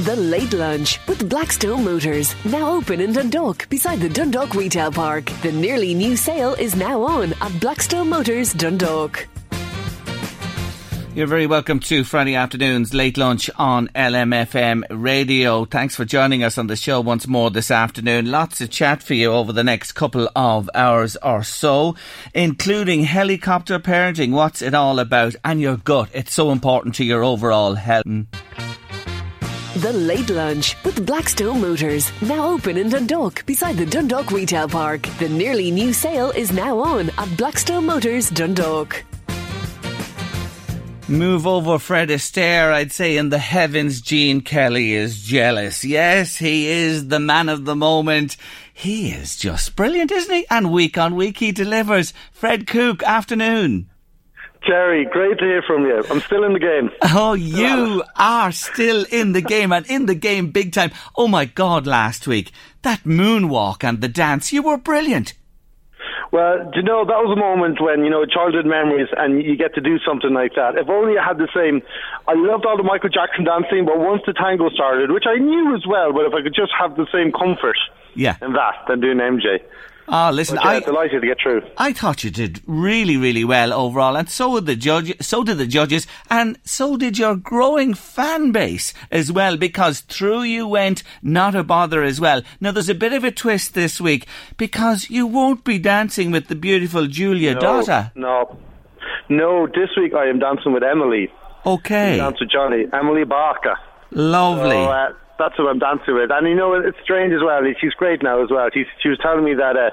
The Late Lunch with Blackstone Motors. Now open in Dundalk beside the Dundalk Retail Park. The nearly new sale is now on at Blackstone Motors Dundalk. You're very welcome to Friday afternoon's late lunch on LMFM radio. Thanks for joining us on the show once more this afternoon. Lots of chat for you over the next couple of hours or so, including helicopter parenting. What's it all about? And your gut. It's so important to your overall health. The Late Lunch with Blackstone Motors. Now open in Dundalk beside the Dundalk Retail Park. The nearly new sale is now on at Blackstone Motors Dundalk. Move over Fred Astaire, I'd say in the heavens Gene Kelly is jealous. Yes, he is the man of the moment. He is just brilliant, isn't he? And week on week he delivers. Fred Cooke, afternoon. Jerry, great to hear from you. I'm still in the game. Oh, you are still in the game and in the game big time. Oh my God, last week, that moonwalk and the dance, you were brilliant. Well, you know, that was a moment when, you know, childhood memories and you get to do something like that. If only I had the same, I loved all the Michael Jackson dancing, but once the tango started, which I knew as well, but if I could just have the same comfort yeah. in that than doing MJ. Ah, listen, but, yeah, I delighted to get through. I thought you did really, really well overall, and so did the judge, so did the judges, and so did your growing fan base as well. Because through you went not a bother as well. Now there's a bit of a twist this week because you won't be dancing with the beautiful Giulia no, Dotta. No, no. This week I am dancing with Emily. Okay. Dance with Johnny, Emily Barker. Lovely. So, uh, that's what I'm dancing with. And you know, it's strange as well. She's great now as well. She's, she was telling me that. Uh,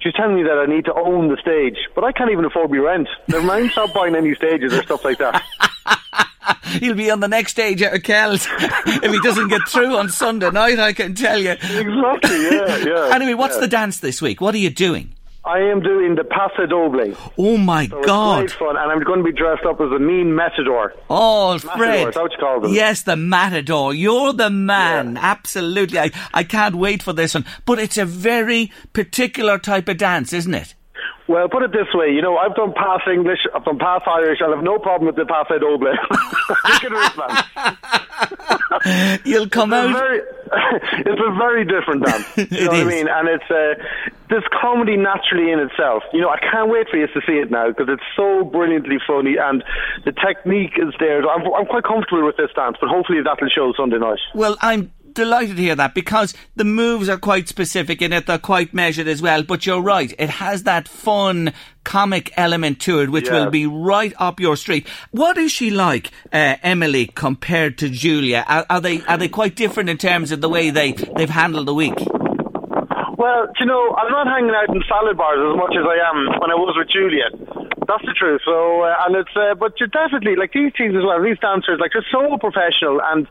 she was telling me that I need to own the stage, but I can't even afford my rent. Never mind, stop buying any stages or stuff like that. He'll be on the next stage at Kells if he doesn't get through on Sunday night. I can tell you. Exactly. Yeah. Yeah. Anyway, what's yeah. the dance this week? What are you doing? I am doing the Paso Doble. Oh my so God! It's fun, and I'm going to be dressed up as a mean matador. Oh, matador, Fred! Is that what you call them? Yes, the matador. You're the man. Yeah. Absolutely. I, I can't wait for this one. But it's a very particular type of dance, isn't it? Well, put it this way, you know, I've done past English, I've done past Irish, and I've no problem with the Paso Doble. You'll come it's out. Very, it's a very different dance. You It know what. I mean? And it's uh, there's comedy naturally in itself. You know, I can't wait for you to see it now because it's so brilliantly funny and the technique is there. I'm, I'm quite comfortable with this dance, but hopefully that'll show Sunday night. Well, I'm delighted to hear that because the moves are quite specific in it. They're quite measured as well. But you're right. It has that fun comic element to it, which Yeah. will be right up your street. What is she like, uh, Emily, compared to Giulia? Are, are they are they quite different in terms of the way they they've handled the week? Well, do you know, I'm not hanging out in salad bars as much as I am when I was with Giulia. That's the truth. So, uh, and it's, uh, but you're definitely like these teams as well. These dancers, like they're so professional and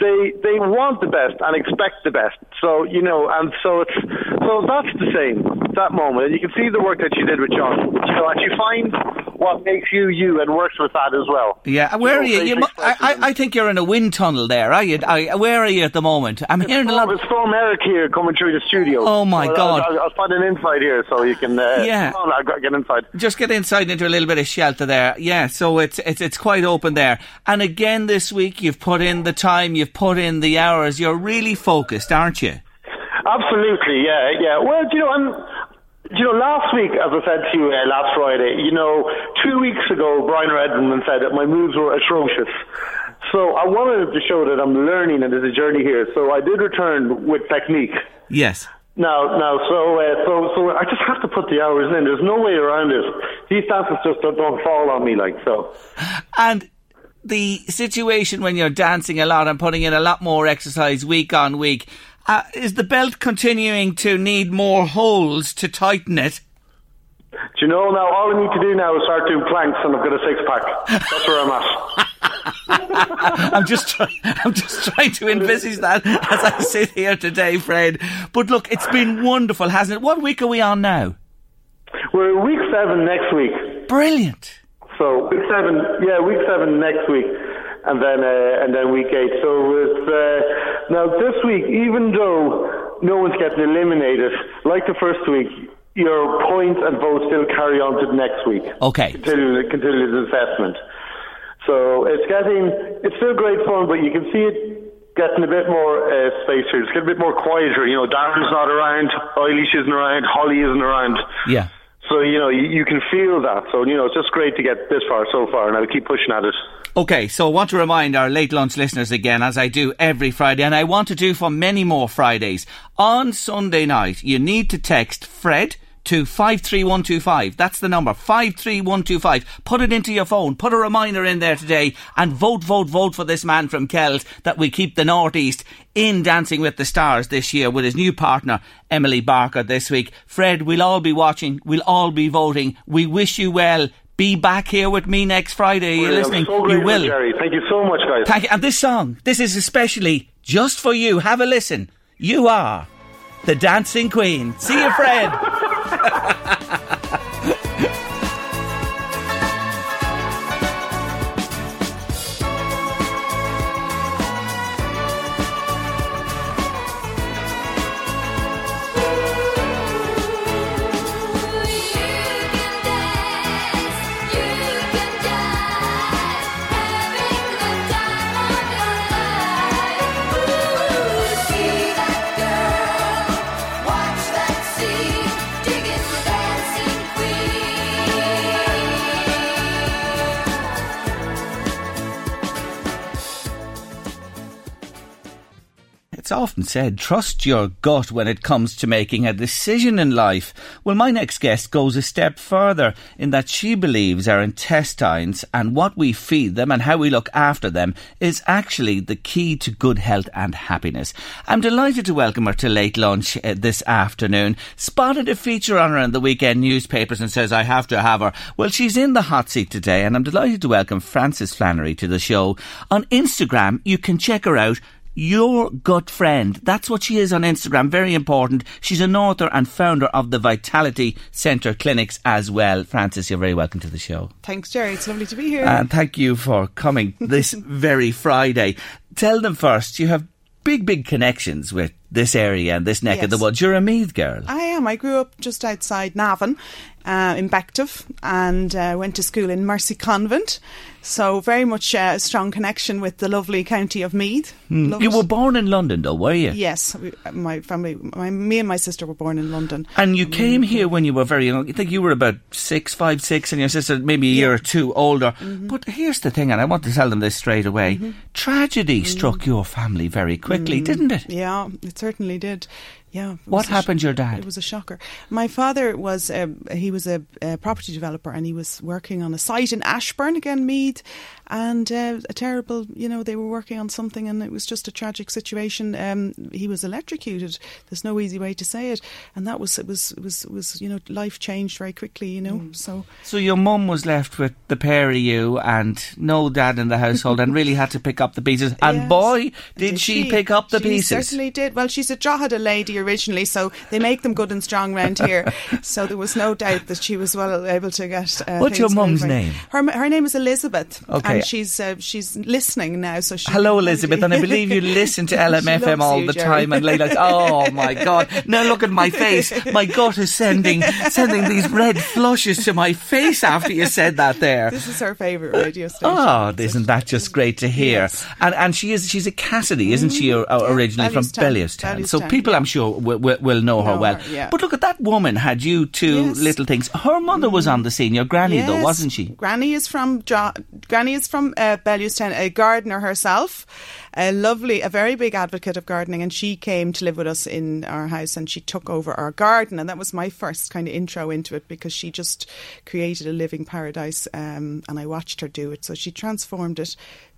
they they want the best and expect the best. So you know, and so it's so that's the same that moment, and you can see the work that she did with John. You know, and she finds what makes you you and works with that as well. Yeah, where are know, you? you I, I, think you're in a wind tunnel there, are you? I, where are you at the moment? I'm hearing a lot. It's Storm Eric here coming through the studio. Oh, my Well, God. I'll, I'll, I'll find an inside here so you can. Uh, Yeah. No, I've got to get inside. just get inside into a little bit of shelter there. Yeah, so it's it's it's quite open there. And again this week you've put in the time, you've put in the hours. You're really focused, aren't you? Absolutely, yeah, yeah. Well, do you know, I'm. You know, last week, as I said to you uh, last Friday, you know, two weeks ago, Brian Redmond said that my moves were atrocious. So I wanted to show that I'm learning and there's a journey here. So I did return with technique. Yes. No, no. So, uh, so, so I just have to put the hours in. There's no way around it. These dances just don't, don't fall on me like so. And the situation when you're dancing a lot and putting in a lot more exercise week on week, uh, is the belt continuing to need more holes to tighten it? Do you know now? All I need to do now is start doing planks, and I've got a six pack. That's where I'm at. I'm just trying. I'm just trying to envisage that as I sit here today, Fred. But look, it's been wonderful, hasn't it? What week are we on now? We're week seven next week. Brilliant. So week seven, yeah, week seven next week, and then uh, and then week eight. So it's uh, now this week, even though no one's getting eliminated, like the first week, your points and votes still carry on to the next week. Okay. Continue, continue the assessment. So it's getting, it's still great fun, but you can see it getting a bit more uh, space here. It's getting a bit more quieter. You know, Darren's not around, Eilish isn't around, Holly isn't around. Yeah. So, you know, you, you, can feel that. So, you know, it's just great to get this far so far, and I'll keep pushing at it. Okay, so I want to remind our late lunch listeners again, as I do every Friday, and I want to do for many more Fridays. On Sunday night, you need to text Fred to 53125. That's the number, 53125. Put it into your phone, put a reminder in there today, and vote, vote, vote for this man from Kells that we keep the Northeast in Dancing with the Stars this year with his new partner, Emily Barker, this week. Fred, we'll all be watching, we'll all be voting. We wish you well. Be back here with me next Friday. You're listening. So you will. Jerry. Thank you so much, guys. Thank you. And this song, this is especially just for you. Have a listen. You are the Dancing Queen. See you, Fred. It's often said, trust your gut when it comes to making a decision in life. Well, my next guest goes a step further in that she believes our intestines and what we feed them and how we look after them is actually the key to good health and happiness. I'm delighted to welcome her to late lunch uh, this afternoon. Spotted a feature on her in the weekend newspapers and says, I have to have her. Well, she's in the hot seat today and I'm delighted to welcome Frances Flannery to the show. On Instagram, you can check her out your gut friend. That's what she is on Instagram. Very important. She's an author and founder of the Vitality Centre clinics as well. Frances, you're very welcome to the show. Thanks, Jerry. It's lovely to be here. And thank you for coming this very Friday. Tell them first, you have big, big connections with this area and this neck yes. of the woods. You're a Meath girl. I am. I grew up just outside Navan uh, in Bective and uh, went to school in Mercy Convent. So very much uh, a strong connection with the lovely county of Meath. Mm. You were born in London, though, were you? Yes, my family, my, me and my sister were born in London. And you came mm-hmm. here when you were very young. I think you were about six, five, six, and your sister maybe a yeah. year or two older. Mm-hmm. But here's the thing, and I want to tell them this straight away: mm-hmm. tragedy mm. struck your family very quickly, mm. didn't it? Yeah, it certainly did. Yeah. What happened, sh- your dad? It was a shocker. My father was a, he was a, a, property developer and he was working on a site in Ashbourne again, Meath, and uh, a terrible. You know, they were working on something and it was just a tragic situation. Um, he was electrocuted. There's no easy way to say it, and that was it was it was it was you know life changed very quickly. You know, mm. so so your mum was left with the pair of you and no dad in the household and really had to pick up the pieces. And yes. boy, did, did she, she, pick up the she pieces. Certainly did. Well, she's a Drogheda lady originally, so they make them good and strong round here. so there was no doubt that she was well able to get. Uh, What's your mum's name? Her her name is Elizabeth. Okay, and she's uh, she's listening now. So she hello, Elizabeth, and I believe you listen to LMFM all you, the Jerry. time and like, oh my god, now look at my face. My gut is sending sending these red flushes to my face after you said that there. This is her favourite radio station. Oh, isn't that just great to hear? Yes. And and she is she's a Cassidy, isn't she? Mm-hmm. Originally yeah, from Bellewstown. Bellewstown. So people, yeah. I'm sure, will, will, will know, her well. her, yeah. But look at that woman had you two Yes. little things. Her mother was on the scene, your granny though, wasn't she? Granny is from jo- Granny is from uh, Bellewstown, a gardener herself, a lovely, a very big advocate of gardening, and she came to live with us in our house, and she took over our garden, and that was my first kind of intro into it because she just created a living paradise, um, and I watched her do it. So she transformed it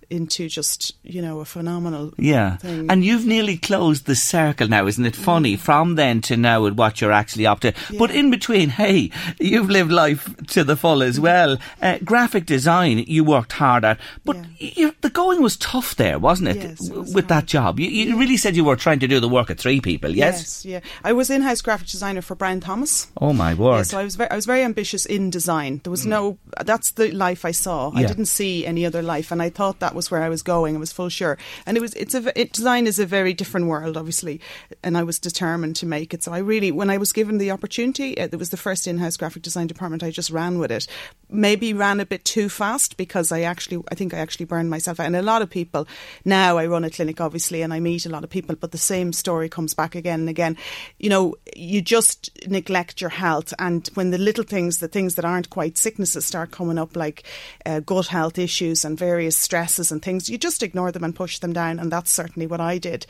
into just you know a phenomenal Yeah. thing. And you've nearly closed the circle now, isn't it mm. funny? From then to now with what you're actually up to. But in between, hey, you've lived life to the full as mm. well. Uh, graphic design, you worked hard at. But Yeah. you, the going was tough there, wasn't it? Yes, it was with that job. You, you really said you were trying to do the work of three people, yes? yes, yeah. I was in-house graphic designer for Brown Thomas. Oh my word. Yeah, so I was very, I was very ambitious in design. There was mm. no. That's the life I saw. I didn't see any other life, and I thought that was where I was going. I was full sure, and it was. It's a. It, design is a very different world, obviously, and I was determined to make it. So I really, when I was given the opportunity, it, it was the first in-house graphic design department. I just ran with it. Maybe ran a bit too fast because I actually, I think I actually burned myself out. And a lot of people now, I run a clinic, obviously, and I meet a lot of people, but the same story comes back again and again. You know, you just neglect your health, and when the little things, the things that aren't quite sicknesses, start coming up, like uh, gut health issues and various stresses and things, you just ignore them and push them down, and that's certainly what I did.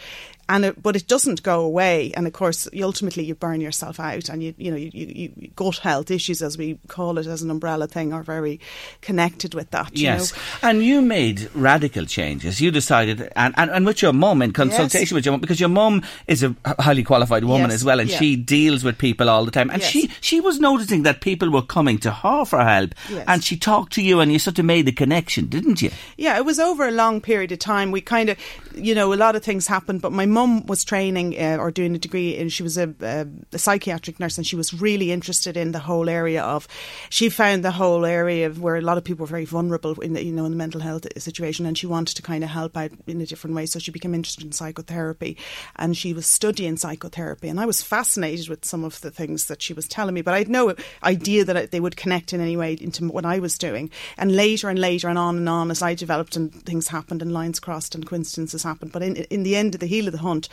And it, but it doesn't go away, and of course, ultimately, you burn yourself out, and you, you know, you, you, you gut health issues, as we call it, as an umbrella thing, are very connected with that. you Yes, know? and you made radical changes. You decided, and, and, and with your mum in consultation Yes. with your mum, because your mum is a highly qualified woman Yes, as well, and yeah. she deals with people all the time. And Yes. she she was noticing that people were coming to her for help, and she talked to you, and you sort of made the connection, didn't you? Yeah, it was over a long period of time. We kind of, you know, a lot of things happened. But my mum was training uh, or doing a degree, and she was a, a, a psychiatric nurse, and she was really interested in the whole area of. She found the whole area of where a lot of people were very vulnerable in the, you know in the mental health situation, and she wanted to kind of help out in a different way. So she became interested in psychotherapy, and she was studying psychotherapy, and I was fascinated with some of the things that she was telling me, but I had no idea that they would connect in any way into what I was doing. And later and later and on and on as I developed and things happened and lines crossed and coincidences happened. But in in the end of the heel of the hunt,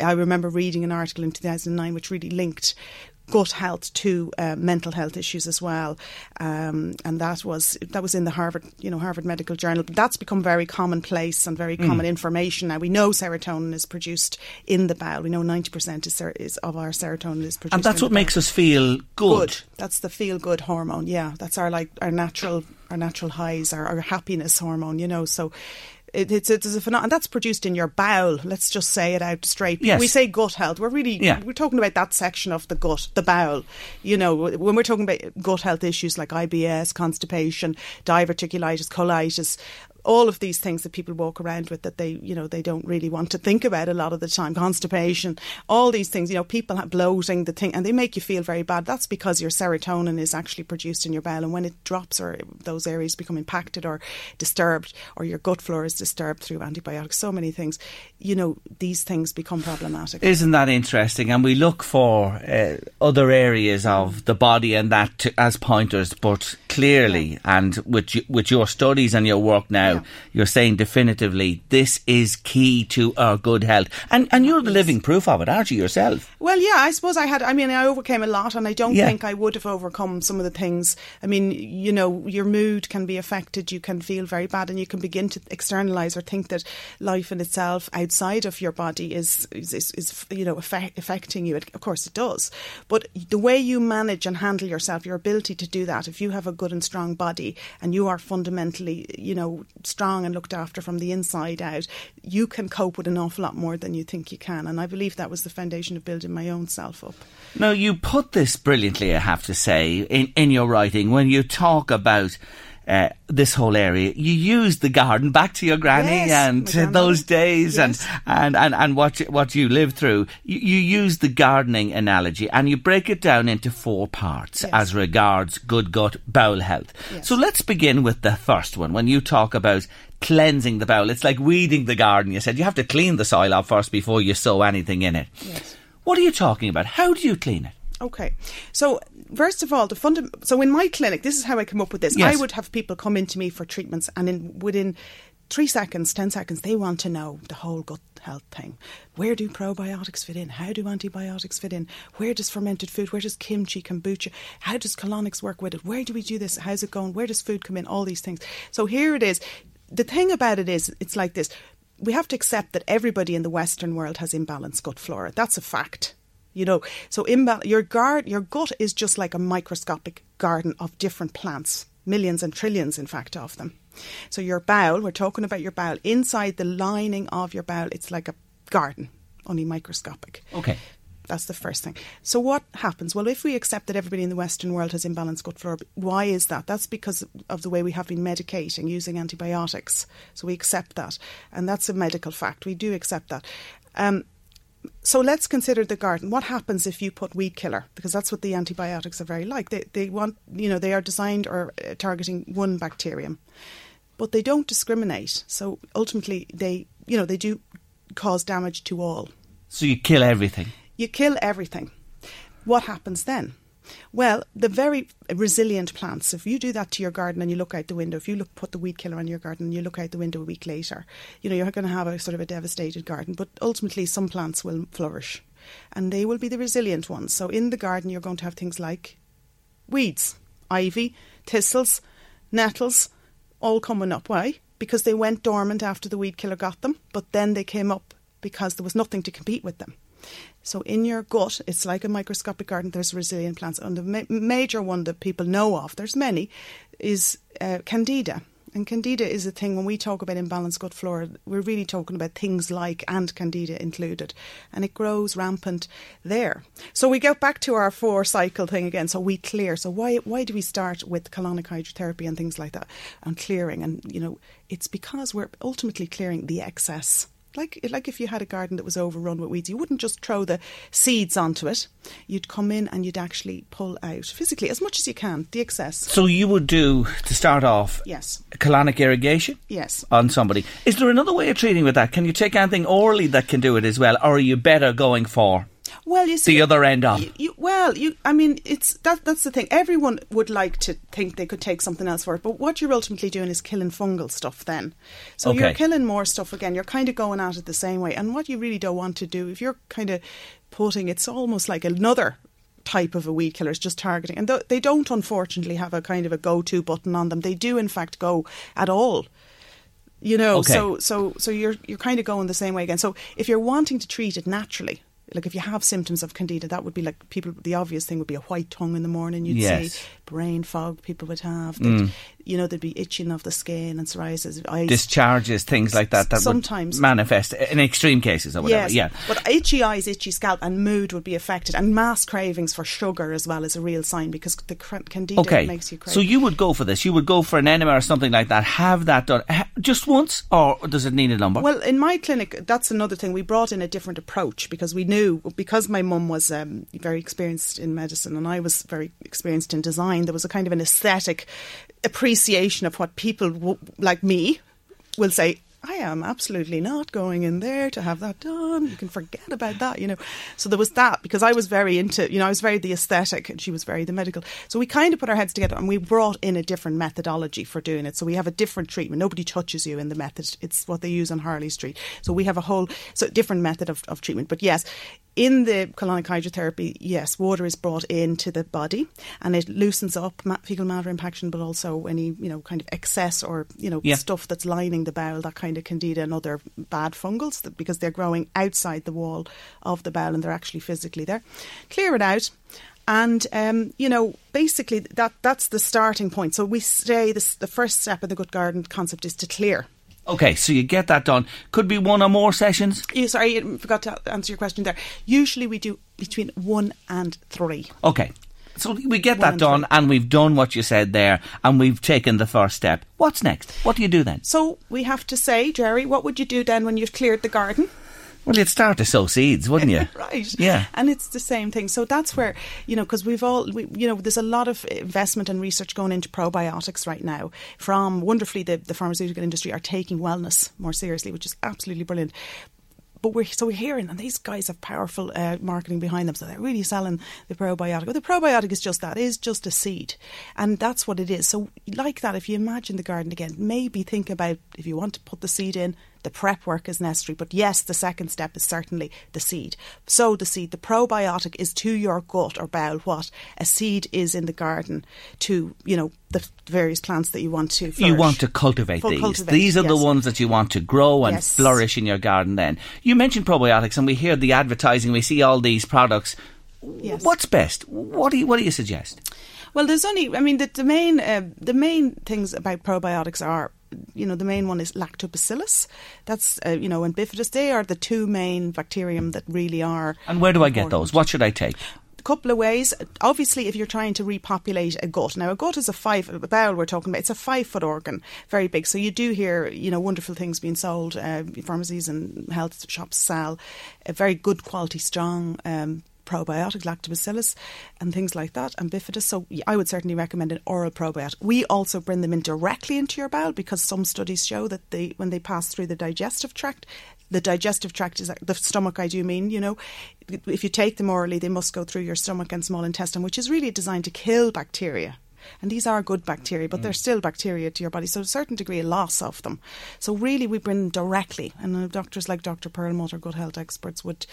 I remember reading an article in 2009 which really linked gut health to uh, mental health issues as well, um, and that was that was in the Harvard, you know, Harvard Medical Journal. But that's become very commonplace and very common information now. We know serotonin is produced in the bowel. We know ninety percent is, ser- is of our serotonin is produced. And that's what makes us feel good. Good. That's the feel good hormone. Yeah, that's our like our natural our natural highs, our, our happiness hormone. You know, so. It, it's it's a phenomenon, and that's produced in your bowel. Let's just say it out straight. Yes. We say gut health. We're really Yeah. we're talking about that section of the gut, the bowel. You know, when we're talking about gut health issues like IBS, constipation, diverticulitis, colitis, all of these things that people walk around with that they, you know, they don't really want to think about a lot of the time. Constipation, all these things, you know, people have bloating, the thing, and they make you feel very bad. That's because your serotonin is actually produced in your bowel, and when it drops or those areas become impacted or disturbed, or your gut flora is disturbed through antibiotics, so many things, you know, these things become problematic. Isn't that interesting? And we look for uh, other areas of the body and that to, as pointers, but clearly, and with with your studies and your work now, Yeah. you're saying definitively this is key to our good health, and and you're the living proof of it, aren't you yourself? Well, yeah, I suppose I had. I mean, I overcame a lot, and I don't Yeah. think I would have overcome some of the things. I mean, you know, your mood can be affected. You can feel very bad, and you can begin to externalize or think that life in itself outside of your body is is, is, is you know affect, affecting you. It, of course, it does. But the way you manage and handle yourself, your ability to do that, if you have a good and strong body, and you are fundamentally, you know, strong and looked after from the inside out, you can cope with an awful lot more than you think you can. And I believe that was the foundation of building my own self up. Now, you put this brilliantly, I have to say, in, in your writing when you talk about. Uh, this whole area, you use the garden back to your granny Yes, and uh, those days Yes. and, and, and, and what you, what you lived through. You, you use the gardening analogy and you break it down into four parts Yes. as regards good gut bowel health. So let's begin with the first one. When you talk about cleansing the bowel, it's like weeding the garden. You said you have to clean the soil up first before you sow anything in it. What are you talking about? How do you clean it? Okay. So, first of all, the funda- so in my clinic, this is how I come up with this. Yes. I would have people come into me for treatments, and in within three seconds, ten seconds, they want to know the whole gut health thing. Where do probiotics fit in? How do antibiotics fit in? Where does fermented food? Where does kimchi, kombucha? How does colonics work with it? Where do we do this? How's it going? Where does food come in? All these things. So here it is. The thing about it is, it's like this. We have to accept that everybody in the Western world has imbalanced gut flora. That's a fact. You know, so imbal- your, guard, your gut is just like a microscopic garden of different plants, millions and trillions, in fact, of them. So your bowel, we're talking about your bowel, inside the lining of your bowel, it's like a garden, only microscopic. Okay. That's the first thing. So what happens? Well, if we accept that everybody in the Western world has imbalanced gut flora, why is that? That's because of the way we have been medicating using antibiotics. So we accept that, and that's a medical fact. We do accept that. Um, so let's consider the garden. What happens if you put weed killer? Because that's what the antibiotics are very like. They they want you know they are designed or uh, targeting one bacterium, but they don't discriminate. So ultimately, they you know they do cause damage to all. So you kill everything. You kill everything. What happens then? Well, the very resilient plants, if you do that to your garden and you look out the window, if you look, put the weed killer on your garden and you look out the window a week later, you know, you're going to have a sort of a devastated garden. But ultimately, some plants will flourish and they will be the resilient ones. So in the garden, you're going to have things like weeds, ivy, thistles, nettles, all coming up. Why? Because they went dormant after the weed killer got them, but then they came up because there was nothing to compete with them. So in your gut, it's like a microscopic garden. There's resilient plants, and the ma- major one that people know of, there's many, is uh, candida. And candida is a thing when we talk about imbalanced gut flora, we're really talking about things like and candida included. And it grows rampant there. So we get back to our four cycle thing again. So we clear. So why why do we start with colonic hydrotherapy and things like that and clearing? And you know, it's because we're ultimately clearing the excess like like if you had a garden that was overrun with weeds, you wouldn't just throw the seeds onto it. You'd come in and you'd actually pull out physically as much as you can the excess. So you would do to start off. Yes. Colonic irrigation. Yes. On somebody. Is there another way of treating with that? Can you take anything orally that can do it as well, or are you better going for? Well, you see, the other end you, well, you, I mean, it's that. That's the thing. Everyone would like to think they could take something else for it, but what you're ultimately doing is killing fungal stuff. Then, so Okay. you're killing more stuff again. You're kind of going at it the same way. And what you really don't want to do, if you're kind of putting, it's almost like another type of a weed killer is just targeting, and th- they don't unfortunately have a kind of a go-to button on them. They do, in fact, go at all you know Okay. so so so you're you're kind of going the same way again so if you're wanting to treat it naturally like if you have symptoms of candida that would be like people the obvious thing would be a white tongue in the morning you'd Yes. see brain fog people would have they'd, mm. You know there'd be itching of the skin and psoriasis eyes Discharges, things like that, that Sometimes. would manifest in extreme cases or whatever. Yes, Yeah. but itchy eyes, itchy scalp, and mood would be affected, and mass cravings for sugar as well is a real sign because the candida Okay. makes you crave. So you would go for this. You would go for an enema or something like that. Have that done just once, or does it need a number? Well, in my clinic, that's another thing. We brought in a different approach because we knew, because my mum was um, very experienced in medicine and I was very experienced in design, there was a kind of an aesthetic appreciation of what people w- like me will say. I am absolutely not going in there to have that done. You can forget about that, you know. So there was that because I was very into, you know, I was very the aesthetic and she was very the medical. So we kind of put our heads together and we brought in a different methodology for doing it. So we have a different treatment. Nobody touches you in the method. It's what they use on Harley Street. So we have a whole so different method of, of treatment. But yes, in the colonic hydrotherapy, yes, water is brought into the body and it loosens up fecal matter impaction, but also any you know kind of excess or you know Yeah. stuff that's lining the bowel, that kind of candida and other bad fungals, that, because they're growing outside the wall of the bowel and they're actually physically there. Clear it out. And um, you know, basically, that that's the starting point. So we say this: the first step of the gut garden concept is to clear. Okay, so you get that done. Could be one or more sessions. You, sorry, I forgot to answer your question there. Usually, we do between one and three. Okay. So we get One that and done, three. and we've done what you said there, and we've taken the first step. What's next? What do you do then? So we have to say, Jerry, what would you do then when you've cleared the garden? Well, you'd start to sow seeds, wouldn't you? right. Yeah. And it's the same thing. So that's where, you know, because we've all, we, you know, there's a lot of investment and research going into probiotics right now. From wonderfully, the, the pharmaceutical industry are taking wellness more seriously, which is absolutely brilliant. but we're so we're hearing, and these guys have powerful uh, marketing behind them, so they're really selling the probiotic. But the probiotic is just that, is just a seed, and that's what it is. So, like that, if you imagine the garden again, maybe think about if you want to put the seed in, the prep work is necessary. But yes, the second step is certainly the seed. Sow the seed. The probiotic is to your gut or bowel what a seed is in the garden to, you know, the various plants that you want to flourish. You want to cultivate Full these. cultivate, these are the ones that you want to grow and Yes. flourish in your garden then. You mentioned probiotics and we hear the advertising, we see all these products. Yes. What's best? What do you, what do you suggest? Well, there's only. I mean, the, the main uh, the main things about probiotics are. You know, the main one is lactobacillus. That's uh, you know, and bifidus. They are the two main bacterium that really are. And where do I get important. those? What should I take? A couple of ways. Obviously, if you're trying to repopulate a gut, now a gut is a five a bowel. We're talking about it's a five foot organ, very big. So you do hear you know wonderful things being sold. Uh, pharmacies and health shops sell a very good quality, strong. Um, probiotic lactobacillus and things like that and bifidus so I would certainly recommend an oral probiotic we also bring them in directly into your bowel because some studies show that they when they pass through the digestive tract the digestive tract is the stomach I do mean you know if you take them orally they must go through your stomach and small intestine which is really designed to kill bacteria and these are good bacteria, but they're still bacteria to your body, so a certain degree of loss of them. So really, we bring them directly, and uh, doctors like Dr. Perlmutter, gut health experts, would,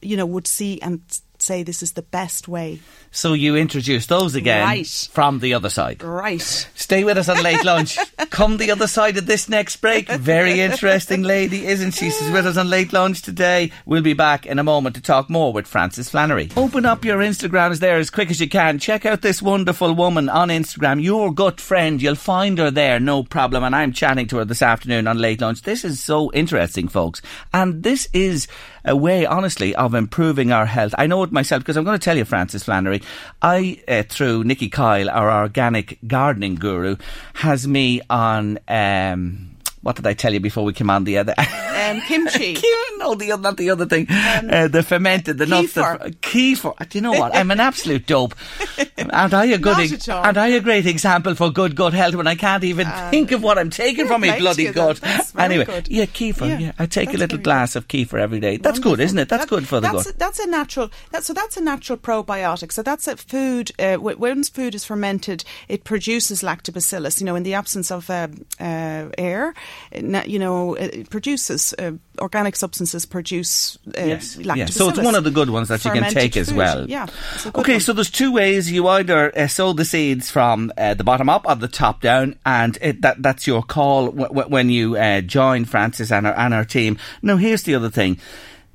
you know, would see and say this is the best way. So you introduce those again Right. from the other side. Right. Stay with us on late lunch. Come the other side of this next break. Very interesting lady, isn't she? She's with us on late lunch today. We'll be back in a moment to talk more with Frances Flannery. Open up your Instagrams there as quick as you can. Check out this wonderful woman on Instagram, your gut friend. You'll find her there, no problem. And I'm chatting to her this afternoon on late lunch. This is so interesting, folks. And this is a way, honestly, of improving our health. I know it myself because I'm going to tell you, Frances Flannery, I, uh, through Nikki Kyle, our organic gardening guru, has me on, um, what did I tell you before we came on the other? Um, kimchi. no, the other, not the other thing. uh, the fermented, the nuts. The, kefir. Do you know what? I'm an absolute dope. and I a good, Not ex- at all. and I a great example for good gut health when I can't even think of what I'm taking from my bloody you, gut. very Anyway, good. yeah, kefir. Yeah, Yeah, I take a little glass of kefir every day. That's good, isn't it? That's That- good for the that's gut. A, that's a natural. That, so that's a natural probiotic. So that's a food. Uh, when food is fermented, it produces lactobacillus. You know, in the absence of uh, uh, air, you know, it it produces uh, organic substances produce uh, Yes, yeah. So it's one of the good ones that you can take as well. Yeah. it's a good Okay, one. so there's two ways. You either uh, sow the seeds from uh, the bottom up or the top down, and it, that that's your call w- w- when you uh, join Frances and our, and our team. Now, here's the other thing.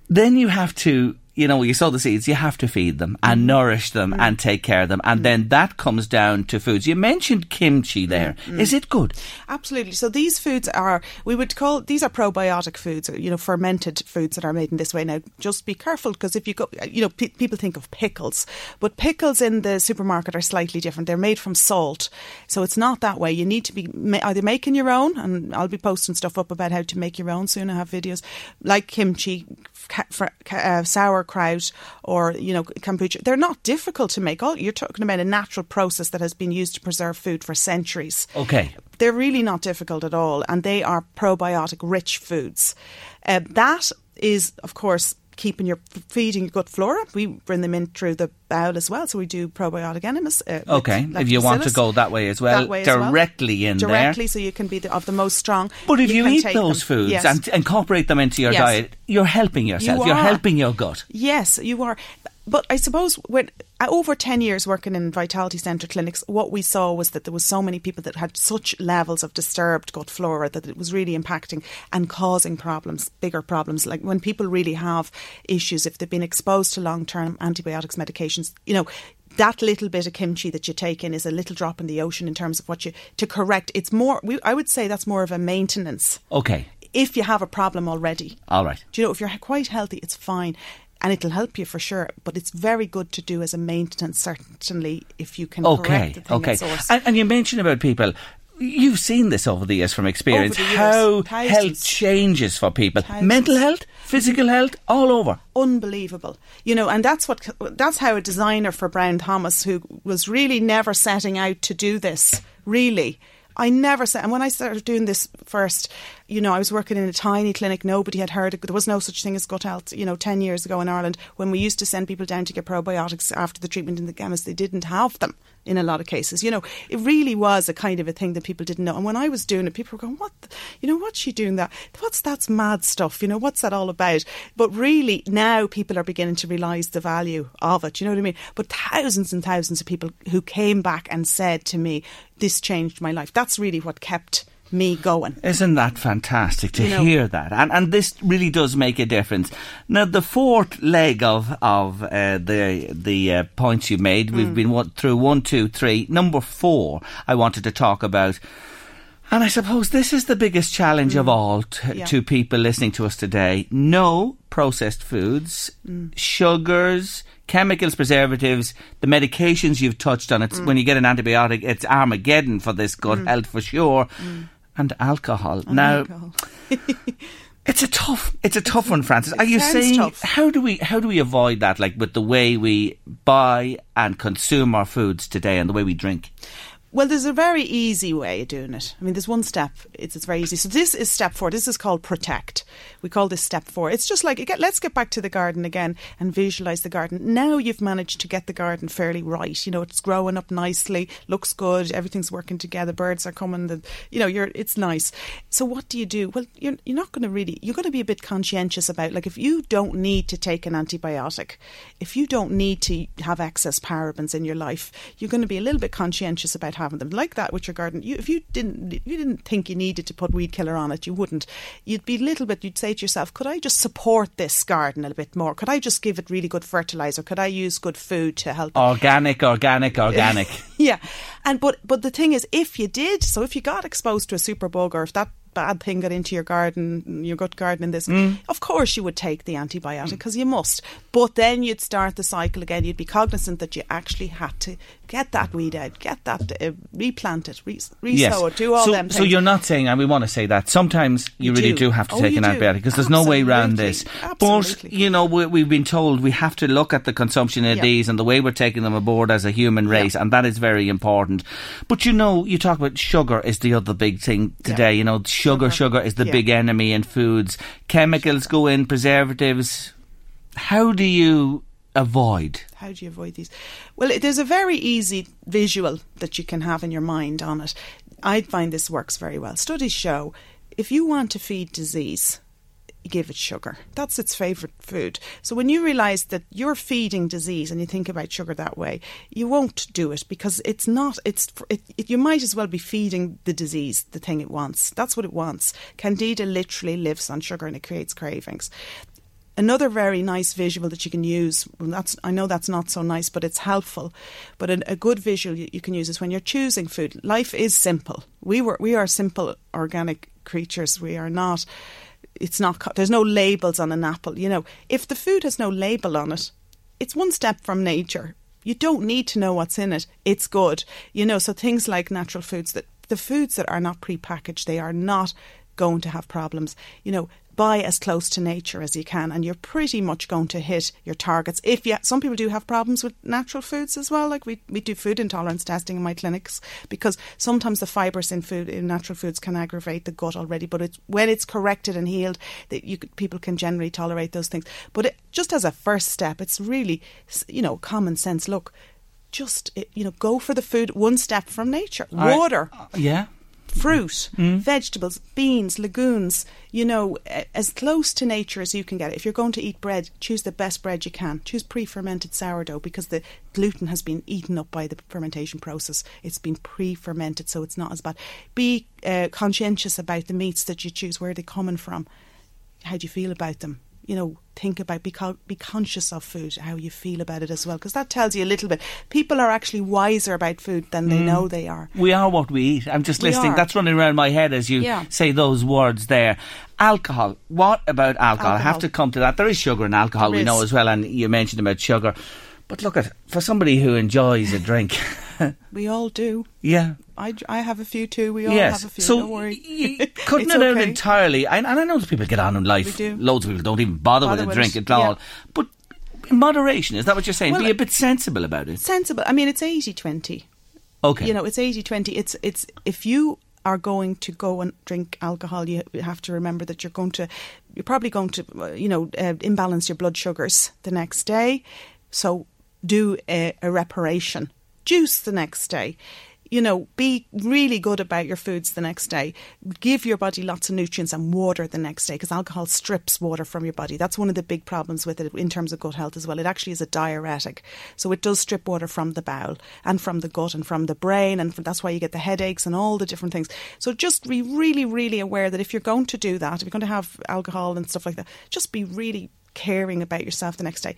Then you have to. You know, you sow the seeds, you have to feed them and Mm-hmm. nourish them and take care of them. And then that comes down to foods. You mentioned kimchi there. Mm-hmm. Is it good? Absolutely. So these foods are we would call these are probiotic foods, you know, fermented foods that are made in this way. Now, just be careful because if you go, you know, pe- people think of pickles, but pickles in the supermarket are slightly different. They're made from salt, so it's not that way. You need to be ma- either making your own, and I'll be posting stuff up about how to make your own soon. I have videos like kimchi. Ca- fr- ca- uh, sauerkraut or you know kombucha they're not difficult to make all you're talking about a natural process that has been used to preserve food for centuries Okay. they're really not difficult at all, and they are probiotic rich foods. Uh, that is, of course, keeping your feeding your gut flora. We bring them in through the bowel as well, so we do probiotic enemas. Uh, Okay. If you want to go that way as well, way as well. directly in there. directly, so you can be the, of the most strong. But if you, can eat those them. foods Yes. and incorporate them into your Yes. diet, you're helping yourself. You are are. helping your gut. Yes, you are. But I suppose when uh, over 10 years working in Vitality Centre clinics, what we saw was that there was so many people that had such levels of disturbed gut flora that it was really impacting and causing problems, bigger problems. Like when people really have issues, if they've been exposed to long term antibiotics, medications, you know, that little bit of kimchi that you take in is a little drop in the ocean in terms of what you to correct. It's more. We, I would say that's more of a maintenance. Okay. If you have a problem already, All right. do you know if you're quite healthy, it's fine. And it'll help you for sure, but it's very good to do as a maintenance, certainly if you can Okay. correct the thing Okay. And, and you mentioned about people. You've seen this over the years from experience. Years, how thousands. health changes for people. Thousands. Mental health, physical health, all over. unbelievable. You know, and that's what that's how a designer for Brown Thomas, who was really never setting out to do this, really. I never said, and when I started doing this first, you know, I was working in a tiny clinic. Nobody had heard it. There was no such thing as gut health, you know, 10 years ago in Ireland when we used to send people down to get probiotics after the treatment in the chemist. They didn't have them in a lot of cases. You know, it really was a kind of a thing that people didn't know. And when I was doing it, people were going, "What? The, you know, what's she doing that? What's that's mad stuff? You know, what's that all about?" But really, now people are beginning to realise the value of it. You know what I mean? But thousands and thousands of people who came back and said to me, "This changed my life." That's really what kept me going. Isn't that fantastic to You know- hear that? And and this really does make a difference. Now, the fourth leg of of uh, the the uh, points you made, we've Mm. been one, through one, two, three. Number four, I wanted to talk about. And I suppose this is the biggest challenge of all t- Mm. Yeah. to people listening to us today. No processed foods, Mm. sugars, chemicals, preservatives, the medications you've touched on. Mm. It's when you get an antibiotic, it's Armageddon for this gut health for sure. And alcohol. now, alcohol. it's a tough, it's a tough one, Frances. Are you saying tough. how do we how do we avoid that? Like with the way we buy and consume our foods today, and the way we drink. Well, there's a very easy way of doing it. I mean, there's one step. It's, it's very easy. So this is step four. This is called protect. We call this step four. It's just like let's get back to the garden again and visualize the garden. Now you've managed to get the garden fairly right. You know, it's growing up nicely, looks good, everything's working together. Birds are coming. The, you know, you're it's nice. So what do you do? Well, you're you're not going to really. You're going to be a bit conscientious about like if you don't need to take an antibiotic, if you don't need to have excess parabens in your life, you're going to be a little bit conscientious about having them. Like that with your garden. You, if you didn't if you didn't think you needed to put weed killer on it, you wouldn't. You'd be a little bit. You'd say to yourself, could I just support this garden a little bit more? Could I just give it really good fertilizer? Could I use good food to help? it? Organic, organic, organic. yeah, and but but the thing is, if you did, so if you got exposed to a superbug or if that bad thing got into your garden, your gut garden in this, Mm. of course you would take the antibiotic because you must. But then you'd start the cycle again. You'd be cognizant that you actually had to get that weed out, get that uh, replant it, re- resow it, do all so, them things. so you're not saying, and we want to say that sometimes you, You really do. do have to Oh, take an do. antibiotic because there's no way around this. Absolutely. But you know, we, we've been told we have to look at the consumption of Yeah. these and the way we're taking them aboard as a human race, and that is very important. But you know, you talk about sugar is the other big thing today. You know, sugar, sugar is the Yeah. big enemy in foods. Chemicals go in, preservatives. How do you avoid? How do you avoid these? Well, there's a very easy visual that you can have in your mind on it. I find this works very well. Studies show if you want to feed disease, give it sugar. That's its favourite food. So when you realise that you're feeding disease and you think about sugar that way, you won't do it because it's not. It's it, it, you might as well be feeding the disease the thing it wants. That's what it wants. Candida literally lives on sugar and it creates cravings. Another very nice visual that you can use. Well, that's I know that's not so nice, but it's helpful. But a, a good visual you, you can use is when you're choosing food. Life is simple. We were we are simple organic creatures. We are not. It's not. There's no labels on an apple. You know, if the food has no label on it, it's one step from nature. You don't need to know what's in it. It's good. You know, so things like natural foods that the foods that are not prepackaged, they are not going to have problems. You know, buy as close to nature as you can and you're pretty much going to hit your targets. If you some people do have problems with natural foods as well, like we, we do food intolerance testing in my clinics because sometimes the fibres in food in natural foods can aggravate the gut already, but it's when it's corrected and healed that you could, people can generally tolerate those things. But it, just as a first step, it's really you know common sense. Look, just eh, you know go for the food one step from nature. I- Water Yeah. Fruit, vegetables, beans, legumes, you know, as close to nature as you can get. If you're going to eat bread, choose the best bread you can. Choose pre fermented sourdough because the gluten has been eaten up by the fermentation process. It's been pre fermented, so it's not as bad. Be uh, conscientious about the meats that you choose, where they're coming from. How do you feel about them? You know, think about, be, co- be conscious of food, how you feel about it as well, because that tells you a little bit. People are actually wiser about food than they mm. know they are. We are what we eat. I'm just We listening. are. That's running around my head as you Yeah. say those words there. Alcohol. What about alcohol? I have to come to that. There is sugar in alcohol, There we know as well, and you mentioned about sugar. But look at for somebody who enjoys a drink. We all do. yeah. I, I have a few too. We all yes. have a few. so don't worry. y- cutting it out entirely, and, and I know that people get on in life. We do. Loads of people don't even bother, Bother with a drink it, at all. yeah. But in moderation, is that what you're saying? Well, Be a bit sensible about it. Sensible. I mean, it's 80 20. Okay. You know, it's 80 20. It's, it's, if you are going to go and drink alcohol, you have to remember that you're going to, you're probably going to, uh, you know, uh, imbalance your blood sugars the next day. So do a, a reparation. Juice the next day you know, be really good about your foods the next day. Give your body lots of nutrients and water the next day because alcohol strips water from your body. That's one of the big problems with it in terms of gut health as well. It actually is a diuretic. So it does strip water from the bowel and from the gut and from the brain. And that's why you get the headaches and all the different things. So just be really, really aware that if you're going to do that, if you're going to have alcohol and stuff like that, just be really caring about yourself the next day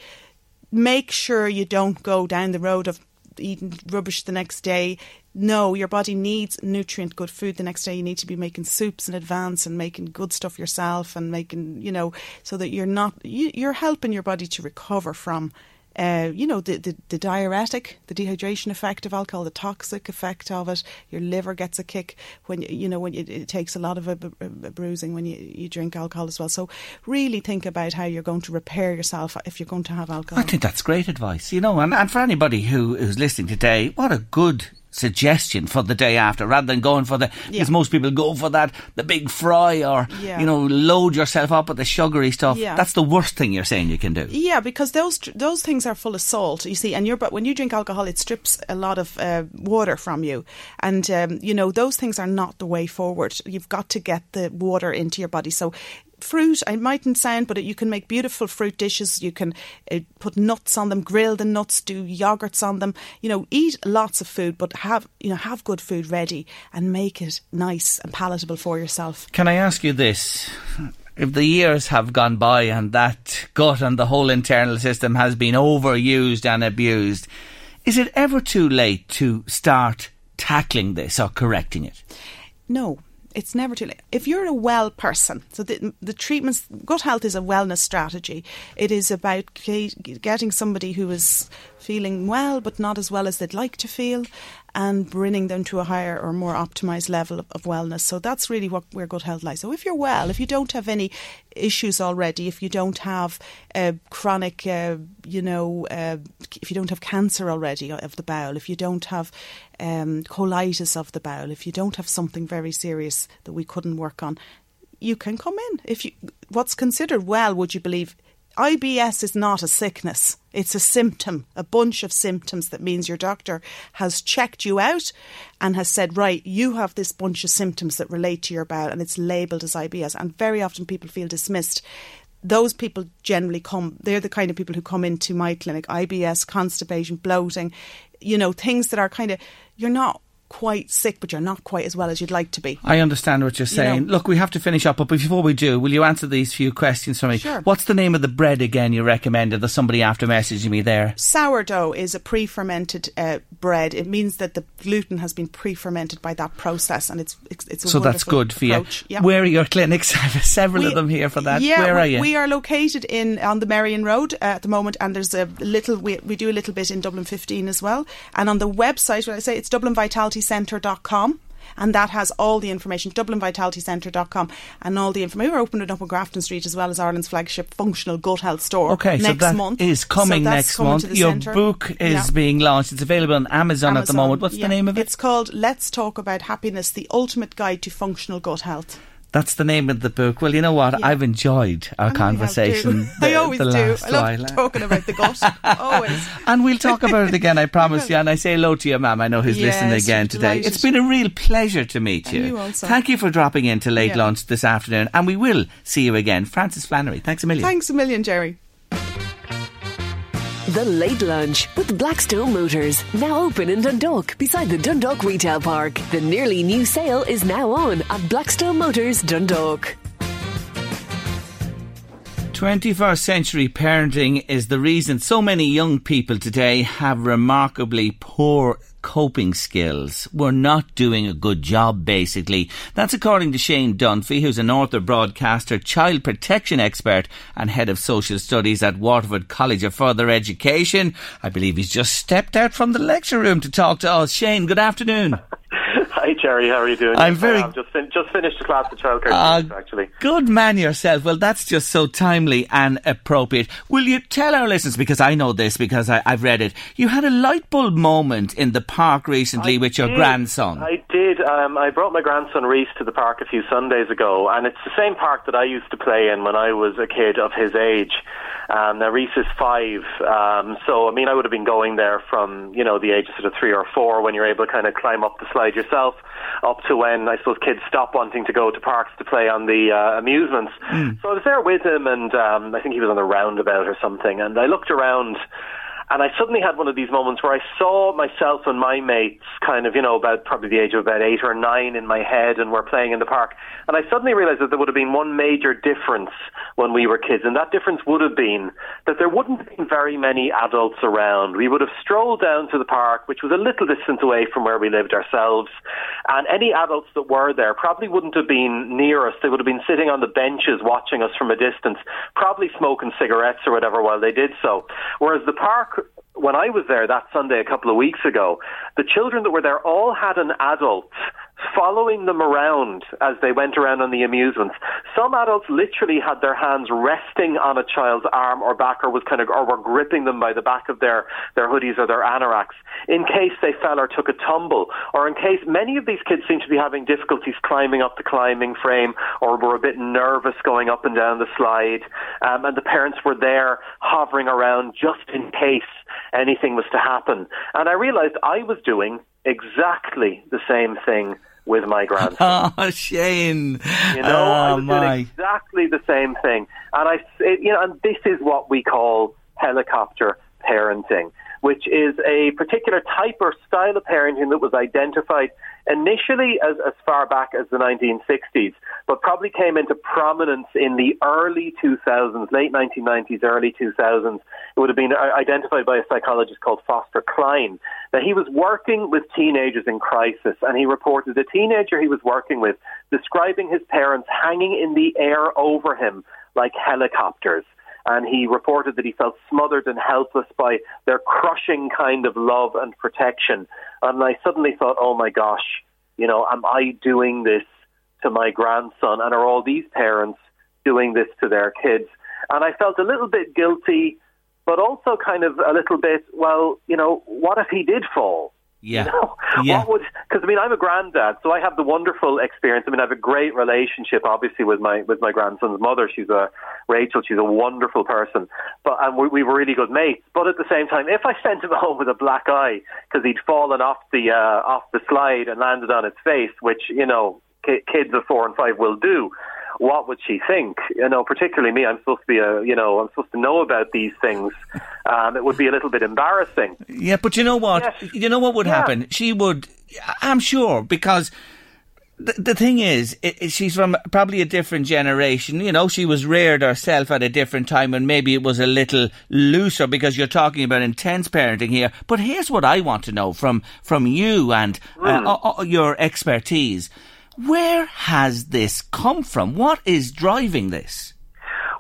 make sure you don't go down the road of eating rubbish the next day. No, your body needs nutrient good food the next day. You need to be making soups in advance and making good stuff yourself and making, you know, so that you're not, you, you're helping your body to recover from uh, you know, the, the, the, diuretic, the dehydration effect of alcohol, the toxic effect of it. Your liver gets a kick when, you know, when you, it takes a lot of a, a, bruising when you, you drink alcohol as well. So really think about how you're going to repair yourself if you're going to have alcohol. I think that's great advice, you know, and, and for anybody who is listening today, what a good suggestion for the day after rather than going for the yeah. because most people go for that the big fry or yeah. you know load yourself up with the sugary stuff yeah. that's the worst thing you're saying you can do yeah because those those things are full of salt you see and you're but when you drink alcohol it strips a lot of uh, water from you and um, you know those things are not the way forward you've got to get the water into your body so fruit. I mightn't sound, but you can make beautiful fruit dishes. You can uh, put nuts on them, grill the nuts, do yogurts on them. You know, eat lots of food, but have you know have good food ready and make it nice and palatable for yourself. Can I ask you this? If the years have gone by and that gut and the whole internal system has been overused and abused, is it ever too late to start tackling this or correcting it? No, it's never too late. If you're a well person, so the, the treatments, gut health is a wellness strategy. It is about getting somebody who is feeling well but not as well as they'd like to feel and bringing them to a higher or more optimized level of, of, wellness. So that's really what where good health lies. So if you're well, if you don't have any issues already, if you don't have uh, chronic, uh, you know, uh, if you don't have cancer already of the bowel, if you don't have um, colitis of the bowel, if you don't have something very serious that we couldn't work on, you can come in. If you, what's considered well, would you believe, IBS is not a sickness. It's a symptom, a bunch of symptoms that means your doctor has checked you out and has said, right, you have this bunch of symptoms that relate to your bowel and it's labelled as IBS. And very often people feel dismissed. Those people generally come, they're the kind of people who come into my clinic IBS, constipation, bloating, you know, things that are kind of, you're not quite sick, but you're not quite as well as you'd like to be. I understand what you're saying. You know, Look, we have to finish up, but before we do, will you answer these few questions for me? Sure. What's the name of the bread again you recommended? There's somebody after messaging me there. Sourdough is a pre-fermented uh, bread. It means that the gluten has been pre-fermented by that process, and it's it's, so that's good for approach. you. Yeah. Where are your clinics? several we, of them here for that. Yeah, Where we, are you? We are located in on the Merrion Road uh, at the moment, and there's a little. We, we do a little bit in Dublin 15 as well, and on the website, when I say it's DublinVitalityCentre.com and that has all the information dublinvitalitycentre.com and all the information. We're opening up on Grafton Street as well as Ireland's flagship functional gut health store okay next so that month. is coming so next coming month. your centre. book is yeah. being launched. It's available on Amazon, Amazon, at the moment. What's yeah. the name of it? It's called Let's Talk About Happiness the ultimate guide to functional gut health that's the name of the book. Well, you know what? Yeah. I've enjoyed our and conversation. I, I always the do. I love while. talking about the gut. always. And we'll talk about it again, I promise you. And I say hello to your mum. I know who's yes, listening again today. Delighted. It's been a real pleasure to meet you. you. Thank you for dropping in to late yeah. lunch this afternoon. And we will see you again. Frances Flannery, thanks a million. Thanks a million, Jerry. The Late Lunch with Blackstone Motors. Now open in Dundalk beside the Dundalk Retail Park. The nearly new sale is now on at Blackstone Motors Dundalk. 21st century parenting is the reason so many young people today have remarkably poor coping skills. We're not doing a good job, basically. That's according to Shane Dunphy, who's an author, broadcaster, child protection expert, and head of social studies at Waterford College of Further Education. I believe he's just stepped out from the lecture room to talk to us. Shane, good afternoon. Jerry. How are you doing? I'm very. I've just, fin- just finished a class of childcare, Uh, actually. Good man yourself. Well, that's just so timely and appropriate. Will you tell our listeners, because I know this because I, I've read it, you had a light bulb moment in the park recently I with your did. grandson. I did. Um, I brought my grandson Reese to the park a few Sundays ago, and it's the same park that I used to play in when I was a kid of his age. Um, now Reese is five, um, so I mean I would have been going there from you know the age of sort of three or four when you're able to kind of climb up the slide yourself, up to when I suppose kids stop wanting to go to parks to play on the uh, amusements. So I was there with him, and um, I think he was on the roundabout or something, and I looked around. And I suddenly had one of these moments where I saw myself and my mates, kind of, you know, about probably the age of about eight or nine in my head, and we're playing in the park. And I suddenly realized that there would have been one major difference when we were kids, and that difference would have been that there wouldn't have been very many adults around. We would have strolled down to the park, which was a little distance away from where we lived ourselves, and any adults that were there probably wouldn't have been near us. They would have been sitting on the benches watching us from a distance, probably smoking cigarettes or whatever while they did so. Whereas the park when I was there that Sunday a couple of weeks ago, the children that were there all had an adult following them around as they went around on the amusements. Some adults literally had their hands resting on a child's arm or back or was kind of or were gripping them by the back of their, their hoodies or their anoraks in case they fell or took a tumble or in case many of these kids seem to be having difficulties climbing up the climbing frame or were a bit nervous going up and down the slide um, and the parents were there hovering around just in case anything was to happen. And I realized I was doing exactly the same thing with my grandson. Oh, Shane. You know, I oh, was my. doing exactly the same thing. And I, it, you know, and this is what we call helicopter parenting, which is a particular type or style of parenting that was identified initially as, as far back as the 1960s, but probably came into prominence in the early 2000s, late 1990s, early 2000s. It would have been uh, identified by a psychologist called Foster Cline. That he was working with teenagers in crisis, and he reported the teenager he was working with describing his parents hanging in the air over him like helicopters and he reported that he felt smothered and helpless by their crushing kind of love and protection. And I suddenly thought, oh my gosh, you know, am I doing this to my grandson? And are all these parents doing this to their kids? And I felt a little bit guilty, but also kind of a little bit, well, you know, what if he did fall? Yeah. You know, Yeah. What would? Because I mean, I'm a granddad, so I have the wonderful experience. I mean, I have a great relationship, obviously, with my with my grandson's mother. She's a Rachel. She's a wonderful person, but and we, we were really good mates. But at the same time, if I sent him home with a black eye because he'd fallen off the uh, off the slide and landed on his face, which you know ki- kids of four and five will do. What would she think? You know, particularly me. I'm supposed to be a, you know, I'm supposed to know about these things. Um, it would be a little bit embarrassing. Yeah, but you know what? Yes. You know what would Yeah. happen? She would. I'm sure because. The, the thing is, i i- she's from probably a different generation. You know, she was reared herself at a different time and maybe it was a little looser because you're talking about intense parenting here. But here's what I want to know from, from you and uh, uh, uh, your expertise. Where has this come from? What is driving this?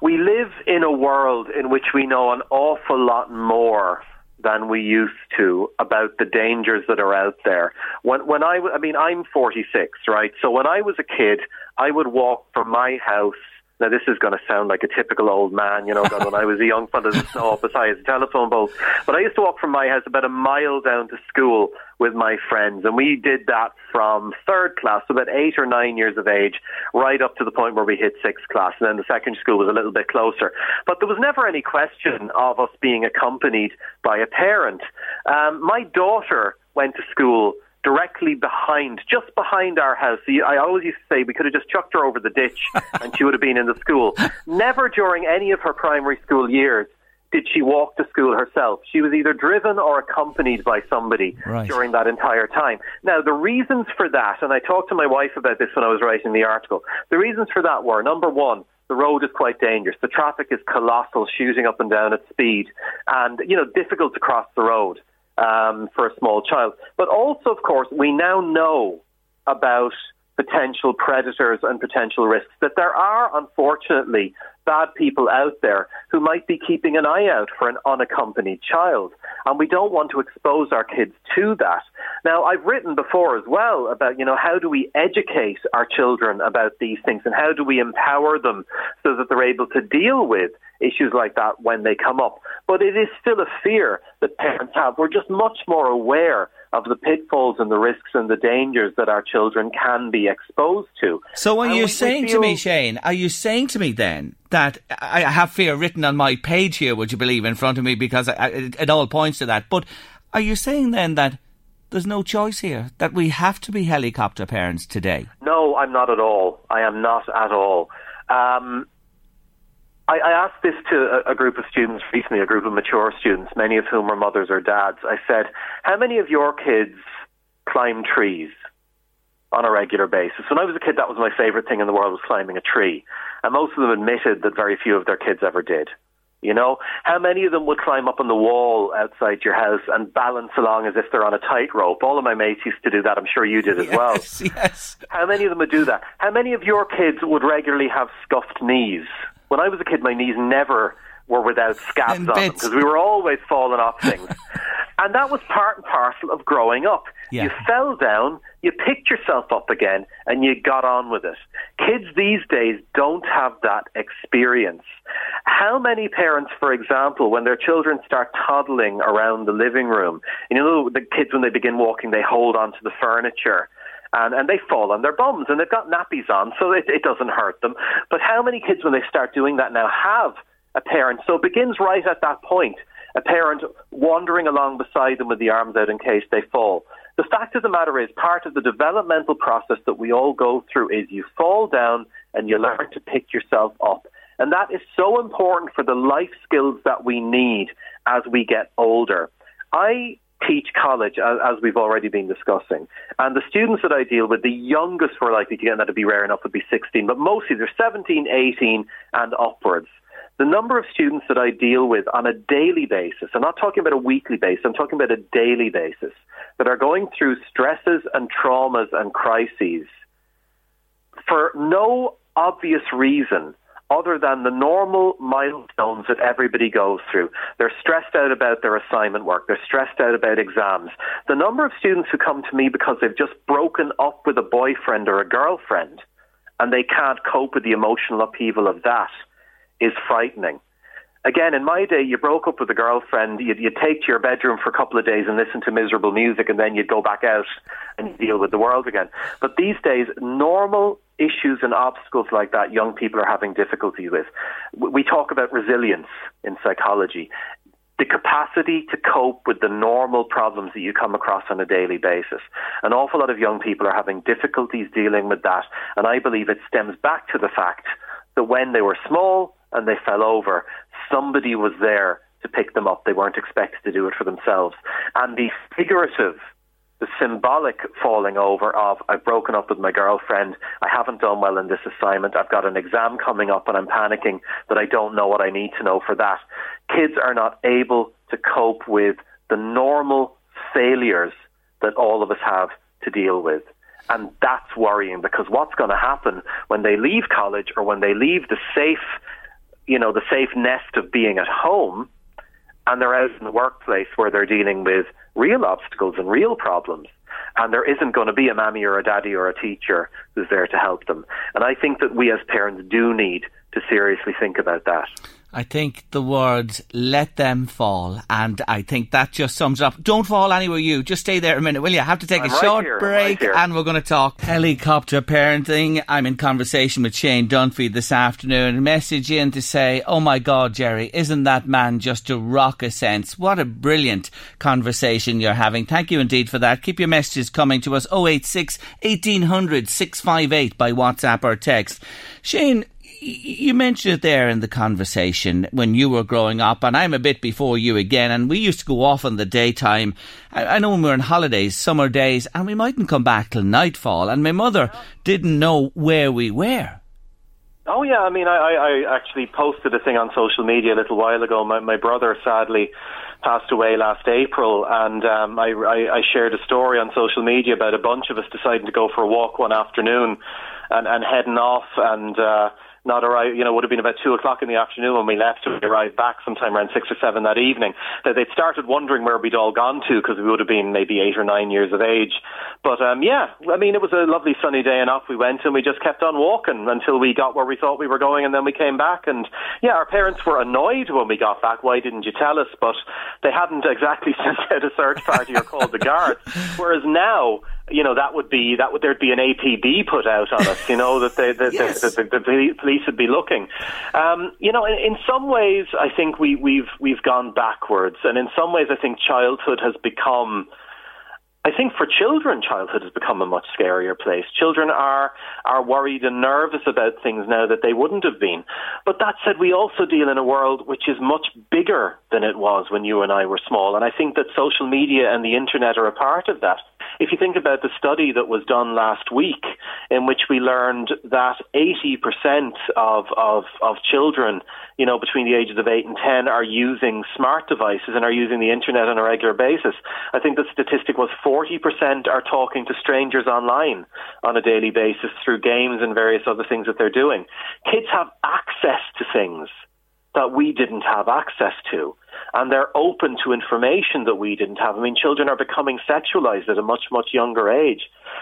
we live in a world in which we know an awful lot more than we used to about the dangers that are out there. When when I, I mean I'm 46, right? So when I was a kid, I would walk from my house now this is going to sound like a typical old man, you know, that when I was a young fella, the snow up telephone pole. But I used to walk from my house about a mile down to school with my friends, and we did that from third class, so about eight or nine years of age, right up to the point where we hit sixth class, and then the second school was a little bit closer. But there was never any question of us being accompanied by a parent. Um, my daughter went to school directly behind, just behind our house. I always used to say we could have just chucked her over the ditch and she would have been in the school. Never during any of her primary school years did she walk to school herself. She was either driven or accompanied by somebody Right. during that entire time. Now, the reasons for that, and I talked to my wife about this when I was writing the article, the reasons for that were number one, the road is quite dangerous. The traffic is colossal, shooting up and down at speed, and, you know, difficult to cross the road um, for a small child. But also, of course, we now know about potential predators and potential risks, that there are, unfortunately, bad people out there who might be keeping an eye out for an unaccompanied child. and we don't want to expose our kids to that. Now, I've written before as well about, you know, how do we educate our children about these things and how do we empower them so that they're able to deal with issues like that when they come up. But it is still a fear that parents have. We're just much more aware of the pitfalls and the risks and the dangers that our children can be exposed to. So, are And you saying we to me, feel- Shane? Are you saying to me then that I have fear written on my page here? Would you believe in front of me because I, it, it all points to that? But are you saying then that there's no choice here that we have to be helicopter parents today? No, I'm not at all. I am not at all. Um, I, I asked this to a, a group of students recently, a group of mature students, many of whom are mothers or dads. I said, How many of your kids climb trees on a regular basis? When I was a kid, that was my favorite thing in the world, was climbing a tree. And most of them admitted that very few of their kids ever did. You know, how many of them would climb up on the wall outside your house and balance along as if they're on a tightrope? All of my mates used to do that. I'm sure you did as well. Yes, yes. How many of them would do that? How many of your kids would regularly have scuffed knees? When I was a kid, my knees never were without scabs And on them because we were always falling off things. and that was part and parcel of growing up. Yeah. You fell down, you picked yourself up again, and you got on with it. Kids these days don't have that experience. How many parents, for example, when their children start toddling around the living room, you know, the kids when they begin walking, they hold onto the furniture and, and they fall on their bums and they've got nappies on, so it, it doesn't hurt them. But how many kids, when they start doing that now, have a parent? So it begins right at that point. A parent wandering along beside them with the arms out in case they fall. The fact of the matter is, part of the developmental process that we all go through is you fall down and you learn to pick yourself up. And that is so important for the life skills that we need as we get older. I teach college, as, as we've already been discussing. And the students that I deal with, the youngest we're likely to get, and that'd be rare enough, would be 16, but mostly they're 17, 18, and upwards. The number of students that I deal with on a daily basis, I'm not talking about a weekly basis, I'm talking about a daily basis, that are going through stresses and traumas and crises for no obvious reason other than the normal milestones that everybody goes through. They're stressed out about their assignment work. They're stressed out about exams. The number of students who come to me because they've just broken up with a boyfriend or a girlfriend and they can't cope with the emotional upheaval of that is frightening. Again, in my day, you broke up with a girlfriend, you'd, you'd take to your bedroom for a couple of days and listen to miserable music, and then you'd go back out and deal with the world again. But these days, normal issues and obstacles like that, young people are having difficulty with. We talk about resilience in psychology. The capacity to cope with the normal problems that you come across on a daily basis. An awful lot of young people are having difficulties dealing with that, and I believe it stems back to the fact that when they were small and they fell over, somebody was there to pick them up. They weren't expected to do it for themselves. And the figurative, the symbolic falling over of, I've broken up with my girlfriend, I haven't done well in this assignment, I've got an exam coming up and I'm panicking that I don't know what I need to know for that. Kids are not able to cope with the normal failures that all of us have to deal with. And that's worrying because what's going to happen when they leave college or when they leave the safe, you know, the safe nest of being at home and they're out in the workplace where they're dealing with real obstacles and real problems. And there isn't going to be a mammy or a daddy or a teacher who's there to help them. And I think that we as parents do need to seriously think about that. I think the words "let them fall," and I think that just sums up. Don't fall anywhere, you. Just stay there a minute, will you? I have to take I'm a right short here, break, right and we're going to talk helicopter parenting. I'm in conversation with Shane Dunphy this afternoon. Message in to say, "Oh my God, Jerry, isn't that man just a rocket sense? What a brilliant conversation you're having." Thank you indeed for that. Keep your messages coming to us 086 1800 658 by WhatsApp or text. Shane, you mentioned it there in the conversation when you were growing up, and I'm a bit before you again. And we used to go off in the daytime. I, know when we were on holidays, summer days, and we mightn't come back till nightfall. And my mother didn't know where we were. Oh yeah, I mean, I, I, I actually posted a thing on social media a little while ago. My, my brother sadly passed away last April, and um, I, I, I shared a story on social media about a bunch of us deciding to go for a walk one afternoon, and, and heading off and. Uh, not arrive, you know, would have been about two o'clock in the afternoon when we left and we arrived back sometime around six or seven that evening, that they'd started wondering where we'd all gone to because we would have been maybe eight or nine years of age. But um, yeah, I mean, it was a lovely sunny day and off we went and we just kept on walking until we got where we thought we were going and then we came back. And yeah, our parents were annoyed when we got back. Why didn't you tell us? But they hadn't exactly sent out a search party or called the guards. Whereas now, you know that would be that would there'd be an APB put out on us. You know that they, the, yes. the, police would be looking. Um, you know, in, in some ways, I think we, we've we've gone backwards, and in some ways, I think childhood has become I think for children, childhood has become a much scarier place. Children are are worried and nervous about things now that they wouldn't have been. But that said, we also deal in a world which is much bigger than it was when you and I were small, and I think that social media and the internet are a part of that. If you think about the study that was done last week, in which we learned that 80% of, of, of children you know, between the ages of 8 and 10 are using smart devices and are using the internet on a regular basis. I think the statistic was 40% are talking to strangers online on a daily basis through games and various other things that they're doing. Kids have access to things that we didn't have access to and they're open to information that we didn't have. I mean, children are becoming sexualized at a much, much younger age.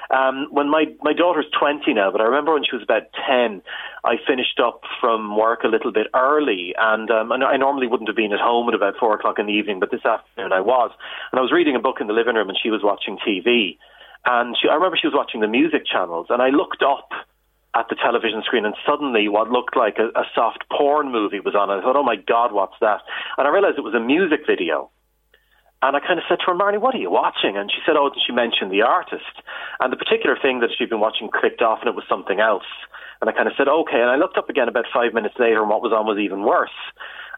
Um, when my, my daughter's 20 now, but I remember when she was about 10, I finished up from work a little bit early, and um, I normally wouldn't have been at home at about 4 o'clock in the evening, but this afternoon I was. And I was reading a book in the living room, and she was watching TV. And she, I remember she was watching the music channels, and I looked up at the television screen, and suddenly what looked like a, a soft porn movie was on. I thought, oh my God, what's that? And I realized it was a music video. And I kind of said to her, Marnie, what are you watching? And she said, oh, and she mentioned the artist. And the particular thing that she'd been watching clicked off, and it was something else. And I kind of said, okay. And I looked up again about five minutes later, and what was on was even worse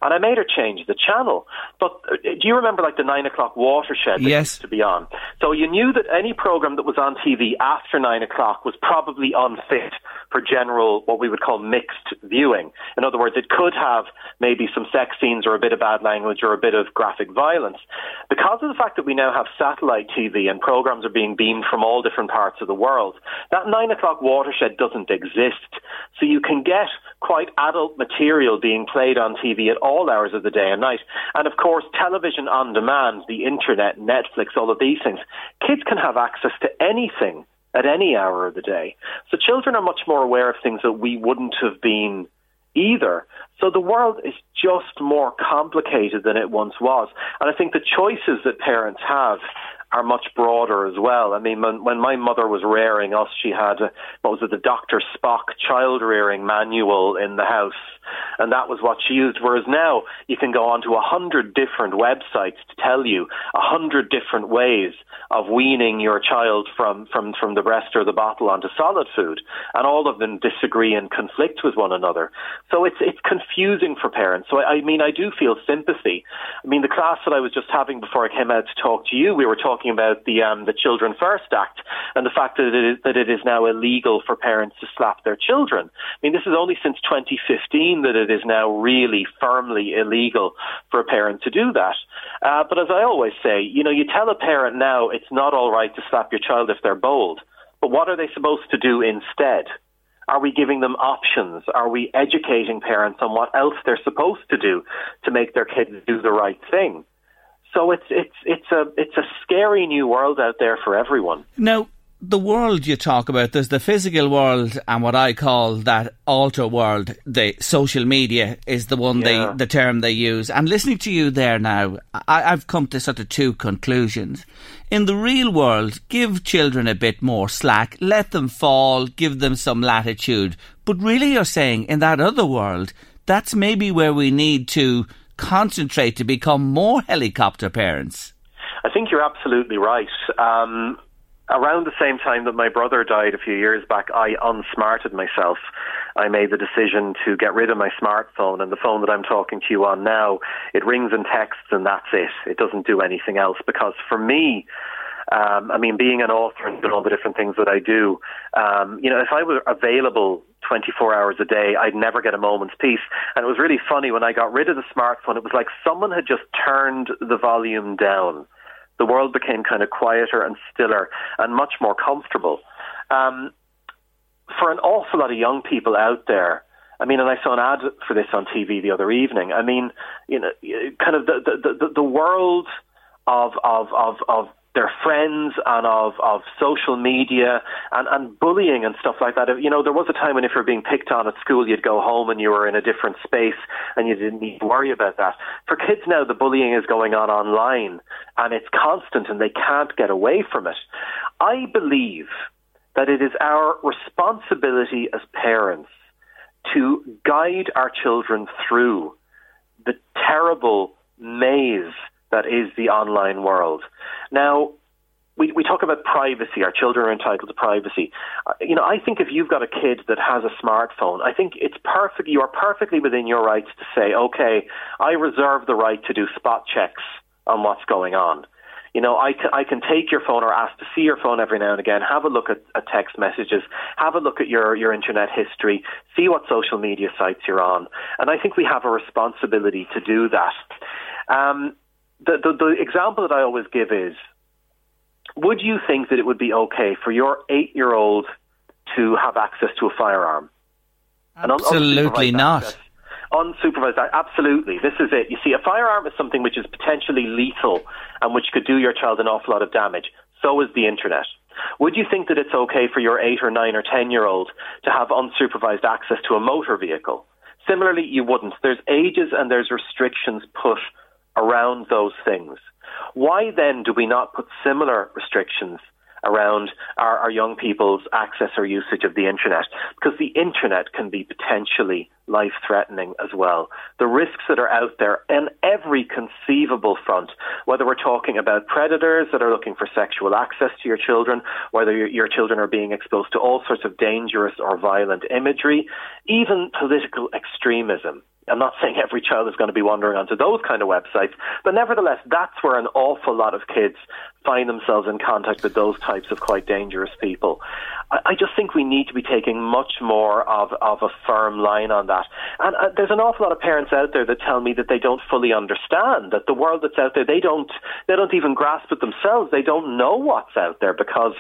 and I made her change the channel. But uh, do you remember like the nine o'clock watershed that yes. used to be on? So you knew that any program that was on TV after nine o'clock was probably unfit for general, what we would call mixed viewing. In other words, it could have maybe some sex scenes or a bit of bad language or a bit of graphic violence. Because of the fact that we now have satellite TV and programs are being beamed from all different parts of the world, that nine o'clock watershed doesn't exist. So you can get quite adult material being played on TV at all hours of the day and night. And of course, television on demand, the internet, Netflix, all of these things. Kids can have access to anything at any hour of the day. So children are much more aware of things that we wouldn't have been either. So the world is just more complicated than it once was. And I think the choices that parents have are much broader as well. I mean, when, when my mother was rearing us, she had, what was it, the Dr. Spock child rearing manual in the house and that was what she used. Whereas now you can go onto a hundred different websites to tell you a hundred different ways of weaning your child from, from, from the breast or the bottle onto solid food, and all of them disagree and conflict with one another. So it's it's for parents. So I, I mean, I do feel sympathy. I mean, the class that I was just having before I came out to talk to you, we were talking about the um, the Children First Act and the fact that it is that it is now illegal for parents to slap their children. I mean, this is only since 2015 that it is now really firmly illegal for a parent to do that. Uh, but as I always say, you know, you tell a parent now it's not all right to slap your child if they're bold. But what are they supposed to do instead? Are we giving them options? Are we educating parents on what else they're supposed to do to make their kids do the right thing? So it's it's it's a it's a scary new world out there for everyone. Now, the world you talk about, there's the physical world and what I call that alter world. The social media is the one yeah. they, the term they use. And listening to you there now, I, I've come to sort of two conclusions. In the real world, give children a bit more slack, let them fall, give them some latitude. But really, you're saying in that other world, that's maybe where we need to concentrate to become more helicopter parents. I think you're absolutely right. Um, around the same time that my brother died a few years back, I unsmarted myself. I made the decision to get rid of my smartphone and the phone that I'm talking to you on now. It rings and texts and that's it. It doesn't do anything else because for me, um, I mean, being an author and doing all the different things that I do, um, you know, if I were available 24 hours a day, I'd never get a moment's peace. And it was really funny when I got rid of the smartphone, it was like someone had just turned the volume down the world became kind of quieter and stiller and much more comfortable. Um, for an awful lot of young people out there, I mean, and I saw an ad for this on TV the other evening. I mean, you know, kind of the the the, the world of of of of their friends and of, of social media and, and bullying and stuff like that. You know, there was a time when if you were being picked on at school, you'd go home and you were in a different space and you didn't need to worry about that. For kids now, the bullying is going on online and it's constant and they can't get away from it. I believe that it is our responsibility as parents to guide our children through the terrible maze that is the online world. Now, we, we talk about privacy. Our children are entitled to privacy. Uh, you know, I think if you've got a kid that has a smartphone, I think it's perfect. You are perfectly within your rights to say, okay, I reserve the right to do spot checks on what's going on. You know, I can, I can take your phone or ask to see your phone every now and again, have a look at, at text messages, have a look at your, your internet history, see what social media sites you're on. And I think we have a responsibility to do that. Um, the, the, the example that I always give is would you think that it would be okay for your eight year old to have access to a firearm? Absolutely not. Access. Unsupervised, absolutely. This is it. You see, a firearm is something which is potentially lethal and which could do your child an awful lot of damage. So is the internet. Would you think that it's okay for your eight or nine or ten year old to have unsupervised access to a motor vehicle? Similarly, you wouldn't. There's ages and there's restrictions put around those things. Why then do we not put similar restrictions around our, our, young people's access or usage of the internet? Because the internet can be potentially life threatening as well. The risks that are out there in every conceivable front, whether we're talking about predators that are looking for sexual access to your children, whether your, your children are being exposed to all sorts of dangerous or violent imagery, even political extremism. I'm not saying every child is going to be wandering onto those kind of websites, but nevertheless, that's where an awful lot of kids find themselves in contact with those types of quite dangerous people. I, I just think we need to be taking much more of, of a firm line on that. And uh, there's an awful lot of parents out there that tell me that they don't fully understand that the world that's out there, they don't, they don't even grasp it themselves. They don't know what's out there because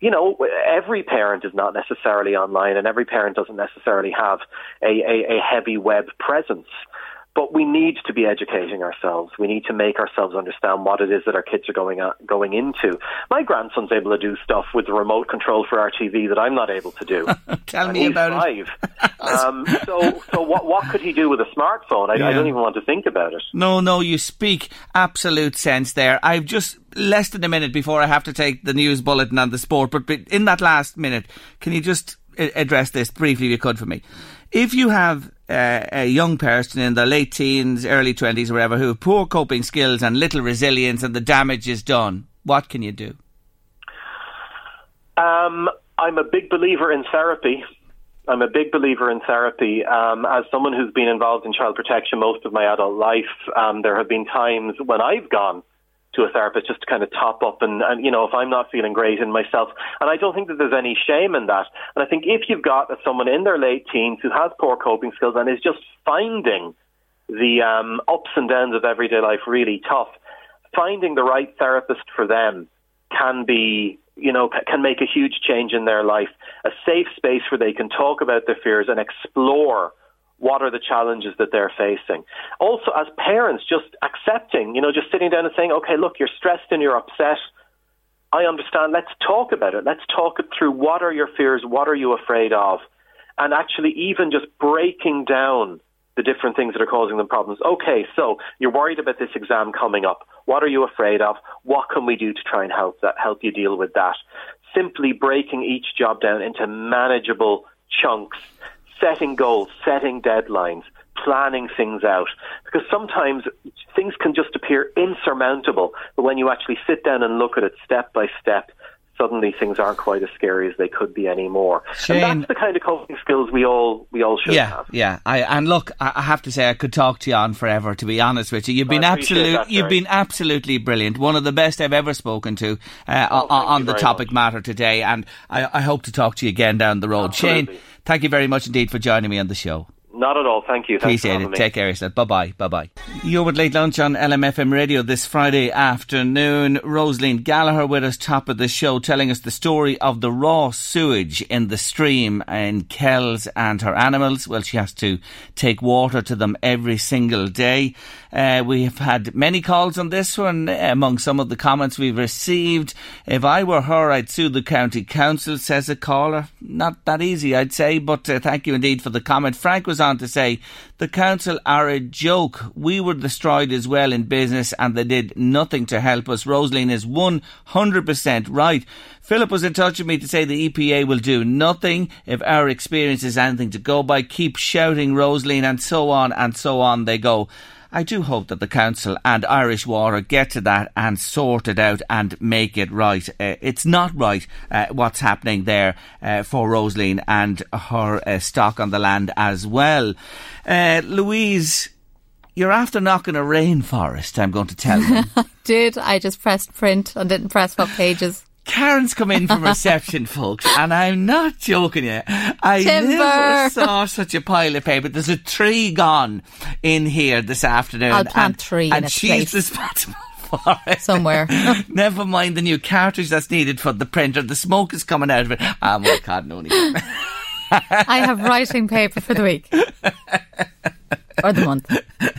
you know, every parent is not necessarily online and every parent doesn't necessarily have a, a, a heavy web presence. But we need to be educating ourselves. We need to make ourselves understand what it is that our kids are going going into. My grandson's able to do stuff with the remote control for our TV that I'm not able to do. Tell and me about five. it. um, so, so what what could he do with a smartphone? I, yeah. I don't even want to think about it. No, no, you speak absolute sense there. I've just less than a minute before I have to take the news bulletin on the sport. But in that last minute, can you just address this briefly, if you could, for me? If you have uh, a young person in their late teens, early 20s, wherever, who have poor coping skills and little resilience and the damage is done, what can you do? Um, I'm a big believer in therapy. I'm a big believer in therapy. Um, as someone who's been involved in child protection most of my adult life, um, there have been times when I've gone to a therapist just to kind of top up. And, and you know if I'm not feeling great in myself and I don't think that there's any shame in that. And I think if you've got someone in their late teens who has poor coping skills and is just finding the um, ups and downs of everyday life really tough finding the right therapist for them can be you know can make a huge change in their life a safe space where they can talk about their fears and explore what are the challenges that they're facing. Also, as parents, just accepting, you know, just sitting down and saying, okay, look, you're stressed and you're upset. I understand. Let's talk about it. Let's talk it through. What are your fears? What are you afraid of? And actually, even just breaking down the different things that are causing them problems. Okay, so you're worried about this exam coming up. What are you afraid of? What can we do to try and help that, help you deal with that? Simply breaking each job down into manageable chunks setting goals, setting deadlines, planning things out. Because sometimes things can just appear insurmountable, but when you actually sit down and look at it step by step, suddenly things aren't quite as scary as they could be anymore. Shane, and that's the kind of coping skills we all we all should yeah, have. Yeah, I, and look, I have to say I could talk to you on forever. To be honest with you, you've been absolutely you've been absolutely brilliant. One of the best I've ever spoken to uh, oh, on, on the topic much. matter today, and I, I, hope to talk to you again down the road. Absolutely. Shane, thank you very much indeed for joining me on the show. Not at all. Thank you. Thanks Appreciate it. Take care of yourself. Bye bye. Bye bye. You're with Late Lunch on LMFM Radio this Friday afternoon. Rosaline Gallagher with us, top of the show, telling us the story of the raw sewage in the stream in Kells and her animals. Well, she has to take water to them every single day. Uh, we have had many calls on this one. Among some of the comments we've received, if I were her, I'd sue the county council, says a caller. Not that easy, I'd say, but uh, thank you indeed for the comment. Frank was on to say, the council are a joke. We were destroyed as well in business and they did nothing to help us. Rosaline is 100% right. Philip was in touch with me to say the EPA will do nothing if our experience is anything to go by. Keep shouting, Rosaline, and so on and so on they go. I do hope that the council and Irish Water get to that and sort it out and make it right. Uh, it's not right uh, what's happening there uh, for Rosaline and her uh, stock on the land as well. Uh, Louise, you're after knocking a rainforest, I'm going to tell you. Did I just pressed print and didn't press what pages? Karen's come in from reception, folks, and I'm not joking you. I Timber. never saw such a pile of paper. There's a tree gone in here this afternoon. I'll plant and, tree in and she's responsible for it. Somewhere. Never mind the new cartridge that's needed for the printer. The smoke is coming out of it. Ah, my God, no need. I have writing paper for the week. Or the month.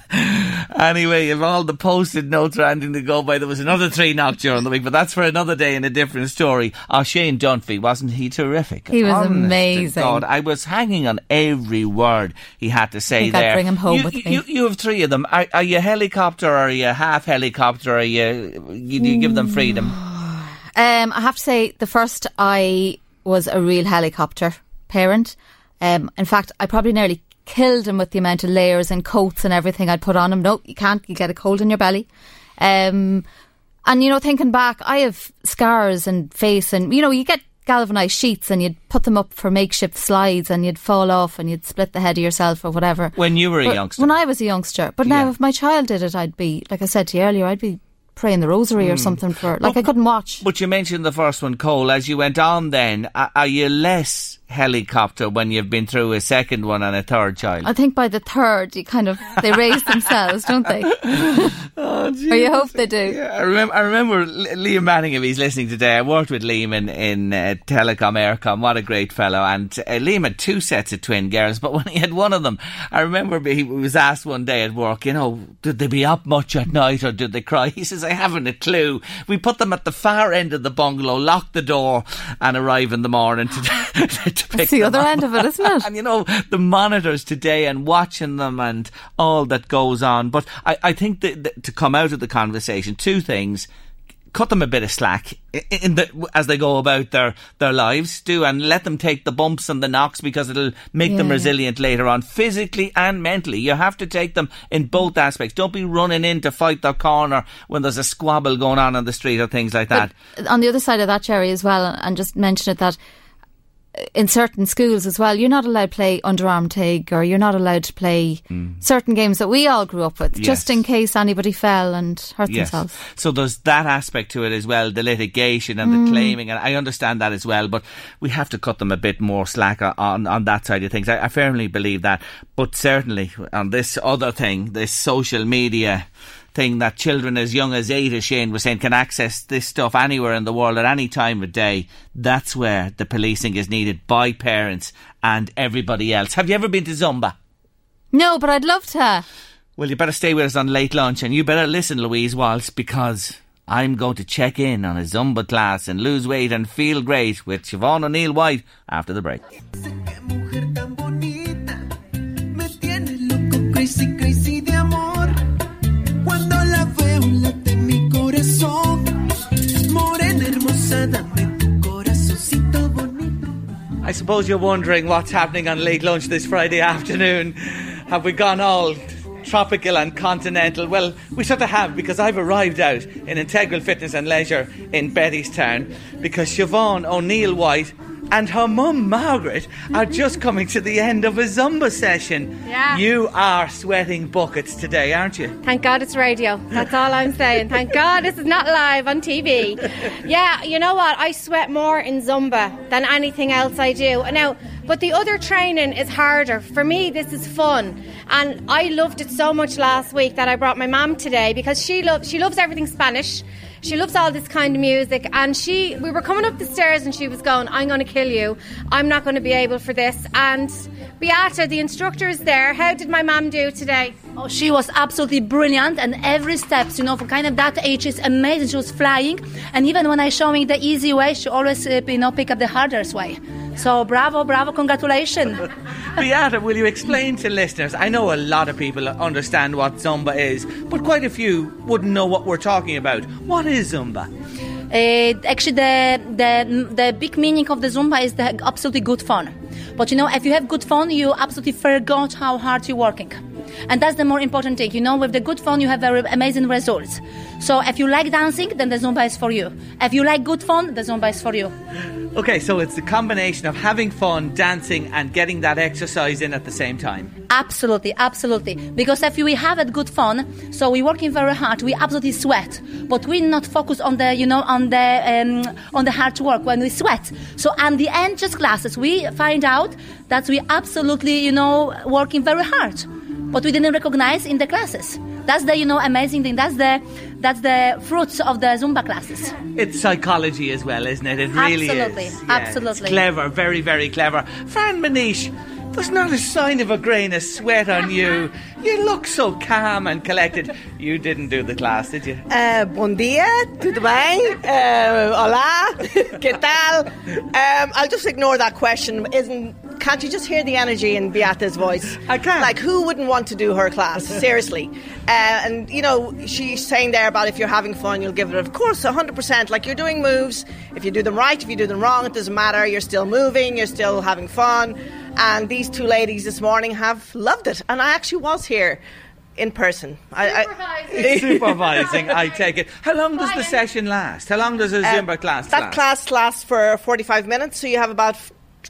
Anyway, if all the posted notes are anything to go by, there was another three knocked during the week, but that's for another day and a different story. Oh, Shane Dunphy, wasn't he terrific? He was Honest amazing. God, I was hanging on every word he had to say think I'd there. bring him home you, with you, me. You, you have three of them. Are, are you helicopter? Or are you half helicopter? Are you? You, you give them freedom? Um, I have to say, the first I was a real helicopter parent. Um, in fact, I probably nearly killed him with the amount of layers and coats and everything I'd put on him. No, you can't. You get a cold in your belly. Um, and you know, thinking back, I have scars and face, and you know, you get galvanized sheets and you'd put them up for makeshift slides, and you'd fall off and you'd split the head of yourself or whatever. When you were a youngster? When I was a youngster. But now, Yeah. if my child did it, I'd be, like I said to you earlier, I'd be praying the rosary or something for, like I couldn't watch. But you mentioned the first one, Cole. As you went on, then are you less helicopter when you've been through a second one and a third child? I think by the third, you kind of they raise themselves, don't they? or you hope they do. Yeah, I remember. I remember Liam Manning. If he's listening today, I worked with Liam in in uh, Telecom Eircom. What a great fellow! And uh, Liam had two sets of twin girls, but when he had one of them, I remember he was asked one day at work, you know, did they be up much at night or did they cry? He says, I haven't a clue. We put them at the far end of the bungalow, lock the door, and arrive in the morning to to pick That's the them other up. end of it, isn't it? and you know the monitors today and watching them and all that goes on. But I, I think that, that to come out of the conversation, two things. Cut them a bit of slack in the, as they go about their, their lives, do, and let them take the bumps and the knocks because it'll make them Yeah. resilient later on, physically and mentally. You have to take them in both aspects. Don't be running in to fight their corner when there's a squabble going on on the street or things like that. on the other side of that, Jerry, as well, and just mention it that in certain schools as well, you're not allowed to play underarm tag or you're not allowed to play certain games that we all grew up with, just in case anybody fell and hurt Yes. themselves. So there's that aspect to it as well, the litigation and Mm. the claiming, and I understand that as well, but we have to cut them a bit more slack on, on that side of things. I, I firmly believe that. But certainly on this other thing, this social media thing that children as young as eight, as Shane was saying, can access this stuff anywhere in the world at any time of day, that's where the policing is needed by parents and everybody else. Have you ever been to Zumba? No, but I'd love to. Well, you better stay with us on late lunch and you better listen, Louise Walsh, because I'm going to check in on a Zumba class and lose weight and feel great with Siobhan O'Neill White after the break. I suppose you're wondering what's happening on late lunch this Friday afternoon. Have we gone all tropical and continental? Well, we sort of have because I've arrived out in Integral Fitness and Leisure in Bettystown because Siobhan O'Neill White and her mum, Margaret, are mm-hmm. just coming to the end of a Zumba session. Yeah. You are sweating buckets today, aren't you? Thank God it's radio. That's all I'm saying. Thank God this is not live on TV. Yeah, you know what? I sweat more in Zumba than anything else I do. Now, but the other training is harder. For me, this is fun. And I loved it so much last week that I brought my mum today because she loves she loves everything Spanish. She loves all this kind of music, and she. We were coming up the stairs, and she was going, "I'm going to kill you. I'm not going to be able for this." And Beata, the instructor, is there. How did my mum do today? Oh, she was absolutely brilliant, and every steps, you know, for kind of that age, is amazing. She was flying, and even when I showing the easy way, she always, uh, you know, pick up the hardest way. So bravo, bravo, congratulations. Beata, will you explain to listeners? I know a lot of people understand what Zumba is, but quite a few wouldn't know what we're talking about. What is Zumba? Uh, actually, the, the the big meaning of the Zumba is the absolutely good fun. But you know, if you have good fun, you absolutely forgot how hard you're working. And that's the more important thing. You know, with the good fun, you have very amazing results. So if you like dancing, then the Zumba is for you. If you like good fun, the Zumba is for you. Okay, so it's the combination of having fun, dancing, and getting that exercise in at the same time. Absolutely, absolutely. Because if we have a good fun, so we're working very hard, we absolutely sweat, but we not focus on the, you know, on the um, on the hard work when we sweat. So at the end, just classes, we find out that we absolutely, you know, working very hard, but we didn't recognize in the classes. That's the, you know, amazing thing. That's the that's the fruits of the Zumba classes. It's psychology as well, isn't it? It really Absolutely, is. Yeah, absolutely. It's clever, very, very clever. Fran Manish, there's not a sign of a grain of sweat on you. You look so calm and collected. You didn't do the class, did you? Uh, bom dia, tudo bem? Uh, hola, que tal? Um, I'll just ignore that question. Isn't can't you just hear the energy in Beata's voice? I can. Like, who wouldn't want to do her class? Seriously. Uh, and, you know, she's saying there about if you're having fun, you'll give it, of course, 100%. Like, you're doing moves. If you do them right, if you do them wrong, it doesn't matter. You're still moving, you're still having fun. And these two ladies this morning have loved it. And I actually was here in person. I, I, Supervising, I take it. How long does the session last? How long does a Zumba class Uh, that last? class lasts for 45 minutes, so you have about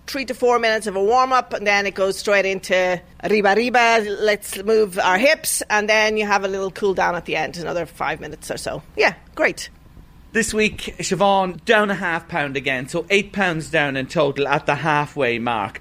three to four minutes of a warm up, and then it goes straight into riba riba. Let's move our hips, and then you have a little cool down at the end, another five minutes or so. Yeah, great. This week, Siobhan down a half pound again, so eight pounds down in total at the halfway mark.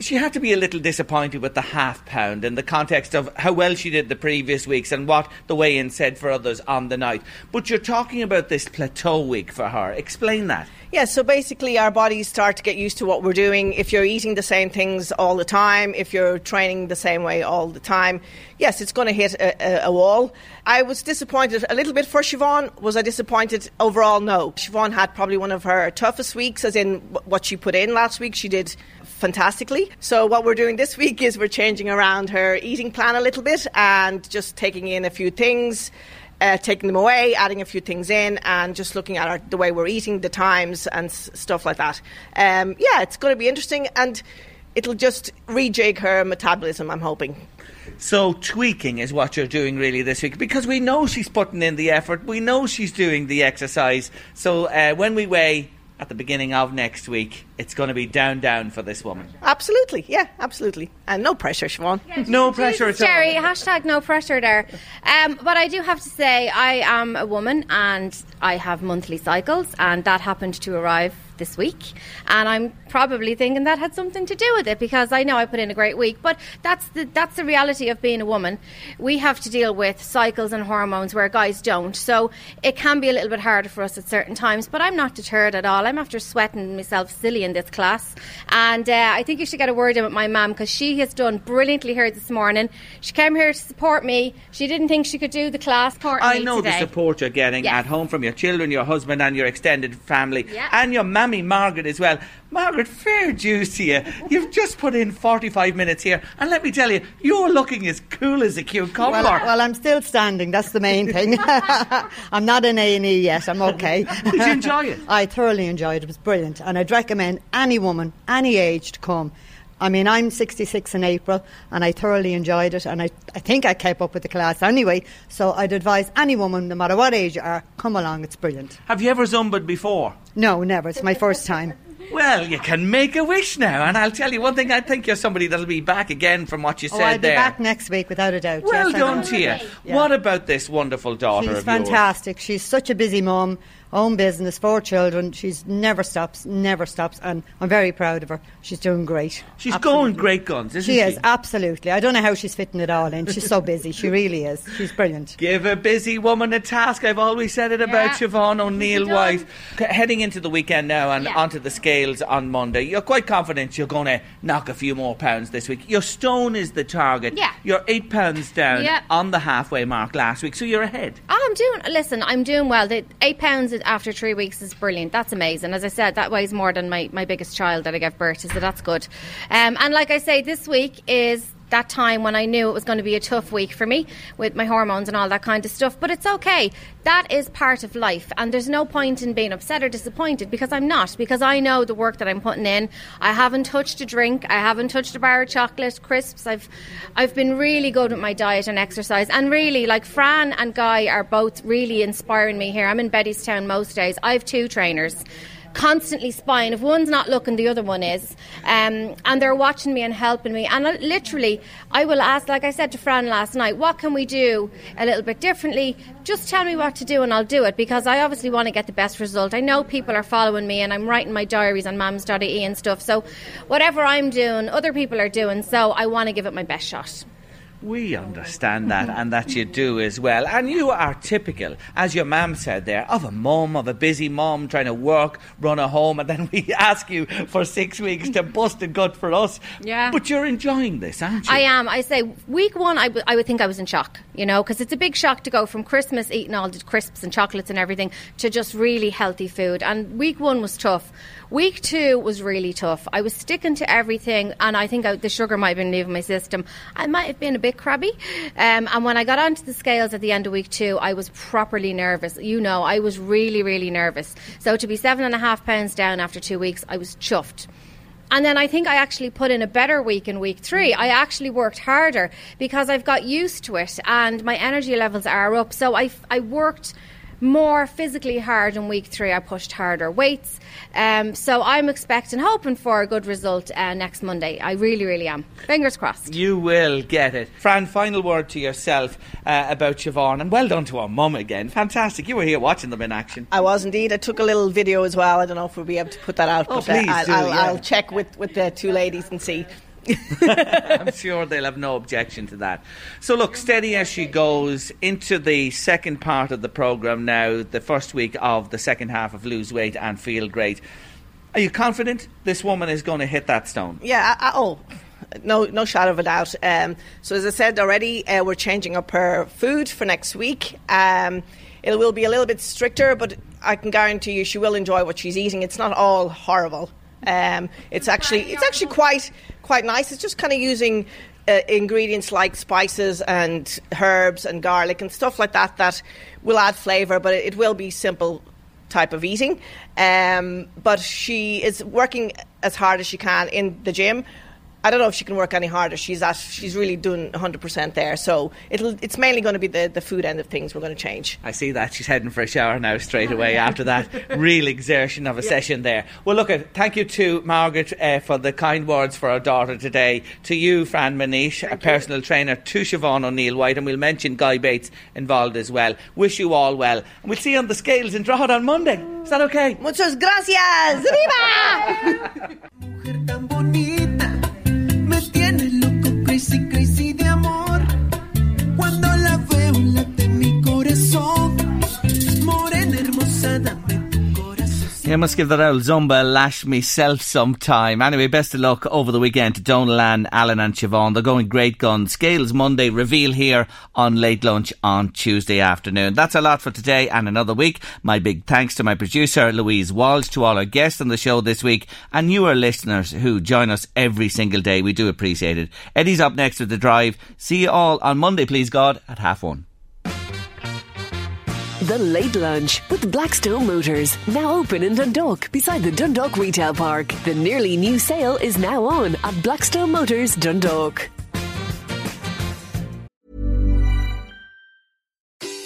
She had to be a little disappointed with the half pound in the context of how well she did the previous weeks and what the weigh in said for others on the night. But you're talking about this plateau week for her. Explain that. Yeah, so basically, our bodies start to get used to what we're doing. If you're eating the same things all the time, if you're training the same way all the time, yes, it's going to hit a, a, wall. I was disappointed a little bit for Siobhan. Was I disappointed overall? No. Siobhan had probably one of her toughest weeks, as in what she put in last week. She did fantastically. So, what we're doing this week is we're changing around her eating plan a little bit and just taking in a few things uh, taking them away, adding a few things in, and just looking at our, the way we're eating, the times, and s- stuff like that. Um, yeah, it's going to be interesting, and it'll just rejig her metabolism. I'm hoping. So tweaking is what you're doing really this week because we know she's putting in the effort. We know she's doing the exercise. So uh, when we weigh at the beginning of next week, it's going to be down, down for this woman. Absolutely, yeah, absolutely, and no pressure, Siobhan. no pressure at all. Jerry, hashtag no pressure there. Um, but I do have to say, I am a woman and I have monthly cycles, and that happened to arrive this week. And I'm probably thinking that had something to do with it because I know I put in a great week. But that's the that's the reality of being a woman. We have to deal with cycles and hormones where guys don't. So it can be a little bit harder for us at certain times. But I'm not deterred at all. I'm after sweating myself silly in this class, and uh, I think you should get a word in with my mum because she has done brilliantly here this morning. She came here to support me. She didn't think she could do the class. Support I know today. the support you're getting Yes. at home from your children, your husband, and your extended family, Yeah. and your mammy Margaret as well. Margaret, fair to you. You've just put in 45 minutes here, and let me tell you, you're looking as cool as a cucumber. Well, well, I'm still standing. That's the main thing. I'm not in A and E yet. I'm okay. Did you enjoy it? I thoroughly enjoyed it. It was brilliant, and I'd recommend any woman, any age, to come. I mean, I'm 66 in April, and I thoroughly enjoyed it, and I, I think I kept up with the class anyway. So I'd advise any woman, no matter what age you are, come along. It's brilliant. Have you ever zumbaed before? No, never. It's my first time. Well, you can make a wish now, and I'll tell you one thing. I think you're somebody that'll be back again from what you said Oh, said I'll be there. back next week without a doubt. well yes, done to you. Yeah. What about this wonderful daughter She's of yours? fantastic. She's such a busy mum, own business, four children. She's never stops, never stops, and I'm very proud of her. She's doing great. She's Absolutely. going great guns, isn't She she? is absolutely. I don't know how she's fitting it all in. She's so busy. She really is. She's brilliant. Give a busy woman a task. I've always said it about Yeah. Siobhan O'Neill done. White. Heading into the weekend now and onto the scales on Monday, you're quite confident you're going to knock a few more pounds this week. Your stone is the target. Yeah. You're eight pounds down Yeah. on the halfway mark last week, so you're ahead. Oh, I'm doing. Listen, I'm doing well. The eight pounds after three weeks is brilliant. That's amazing. As I said, that weighs more than my, my biggest child that I gave birth to, so that's good. Um, and like I say, this week is that time when I knew it was going to be a tough week for me with my hormones and all that kind of stuff. But it's okay. That is part of life, and there's no point in being upset or disappointed because I'm not. Because I know the work that I'm putting in. I haven't touched a drink. I haven't touched a bar of chocolate, crisps. I've I've been really good with my diet and exercise, and really like Fran and Guy are both really inspiring me here. I'm in Bettystown most days. I have two trainers constantly spying. If one's not looking, the other one is. Um, and they're watching me and helping me. And I, literally, I will ask, like I said to Fran last night, what can we do a little bit differently? Just tell me what to do and I'll do it because I obviously want to get the best result. I know people are following me and I'm writing my diaries on mams.ie and stuff. So whatever I'm doing, other people are doing. So I want to give it my best shot. We understand that, and that you do as well. And you are typical, as your mum said there, of a mum, of a busy mum trying to work, run a home, and then we ask you for six weeks to bust a gut for us. Yeah. But you're enjoying this, aren't you? I am. I say week one, I, w- I would think I was in shock, you know, because it's a big shock to go from Christmas eating all the crisps and chocolates and everything to just really healthy food. And week one was tough. Week two was really tough. I was sticking to everything, and I think I, the sugar might have been leaving my system. I might have been a bit crabby. Um, and when I got onto the scales at the end of week two, I was properly nervous. You know, I was really, really nervous. So to be seven and a half pounds down after two weeks, I was chuffed. And then I think I actually put in a better week in week three. I actually worked harder because I've got used to it and my energy levels are up. So I, I worked more physically hard in week three. I pushed harder weights. Um, so I'm expecting, hoping for a good result uh, next Monday. I really, really am. Fingers crossed. You will get it. Fran, final word to yourself uh, about Siobhan, and well done to our mum again. Fantastic. You were here watching them in action. I was indeed. I took a little video as well. I don't know if we'll be able to put that out, Oh, but uh, please I'll, do, I'll, yeah. I'll check with, with the two ladies and see. I'm sure they'll have no objection to that. So, look, steady as she goes into the second part of the programme now, the first week of the second half of Lose Weight and Feel Great. Are you confident this woman is going to hit that stone? Yeah. I, I, oh, no, no shadow of a doubt. Um, so as I said already, uh, we're changing up her food for next week. Um, it will be a little bit stricter, but I can guarantee you she will enjoy what she's eating. It's not all horrible. Um, it's actually it's actually quite quite nice. It's just kind of using uh, ingredients like spices and herbs and garlic and stuff like that that will add flavour, but it will be simple type of eating. Um, but she is working as hard as she can in the gym. I don't know if she can work any harder. She's at, she's really doing 100% there. So it'll, it's mainly going to be the, the food end of things we're going to change. I see that. She's heading for a shower now straight away after that real exertion of a session there. Well, look, uh, thank you to Margaret uh, for the kind words for our daughter today. To you, Fran Manish, a personal trainer, to Siobhan O'Neill White, and we'll mention Guy Bates involved as well. Wish you all well. And we'll see you on the scales in Drogheda on Monday. Is that okay? Muchas gracias. Mujer crazy, crazy de amor. Cuando la veo late mi corazón, morena hermosa, dame I must give that old Zumba lash myself some time. Anyway, best of luck over the weekend to Donlan, Alan and Siobhan. They're going great guns. Scales Monday, reveal here on late lunch on Tuesday afternoon. That's a lot for today and another week. My big thanks to my producer, Louise Walsh, to all our guests on the show this week, and newer listeners who join us every single day. We do appreciate it. Eddie's up next with The Drive. See you all on Monday, please God, at half one. The Late Lunch with Blackstone Motors. Now open in Dundalk beside the Dundalk Retail Park. The nearly new sale is now on at Blackstone Motors Dundalk.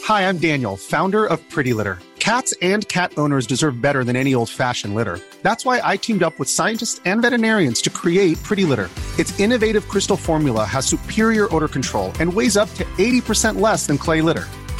Hi, I'm Daniel, founder of Pretty Litter. Cats and cat owners deserve better than any old fashioned litter. That's why I teamed up with scientists and veterinarians to create Pretty Litter. Its innovative crystal formula has superior odor control and weighs up to 80% less than clay litter.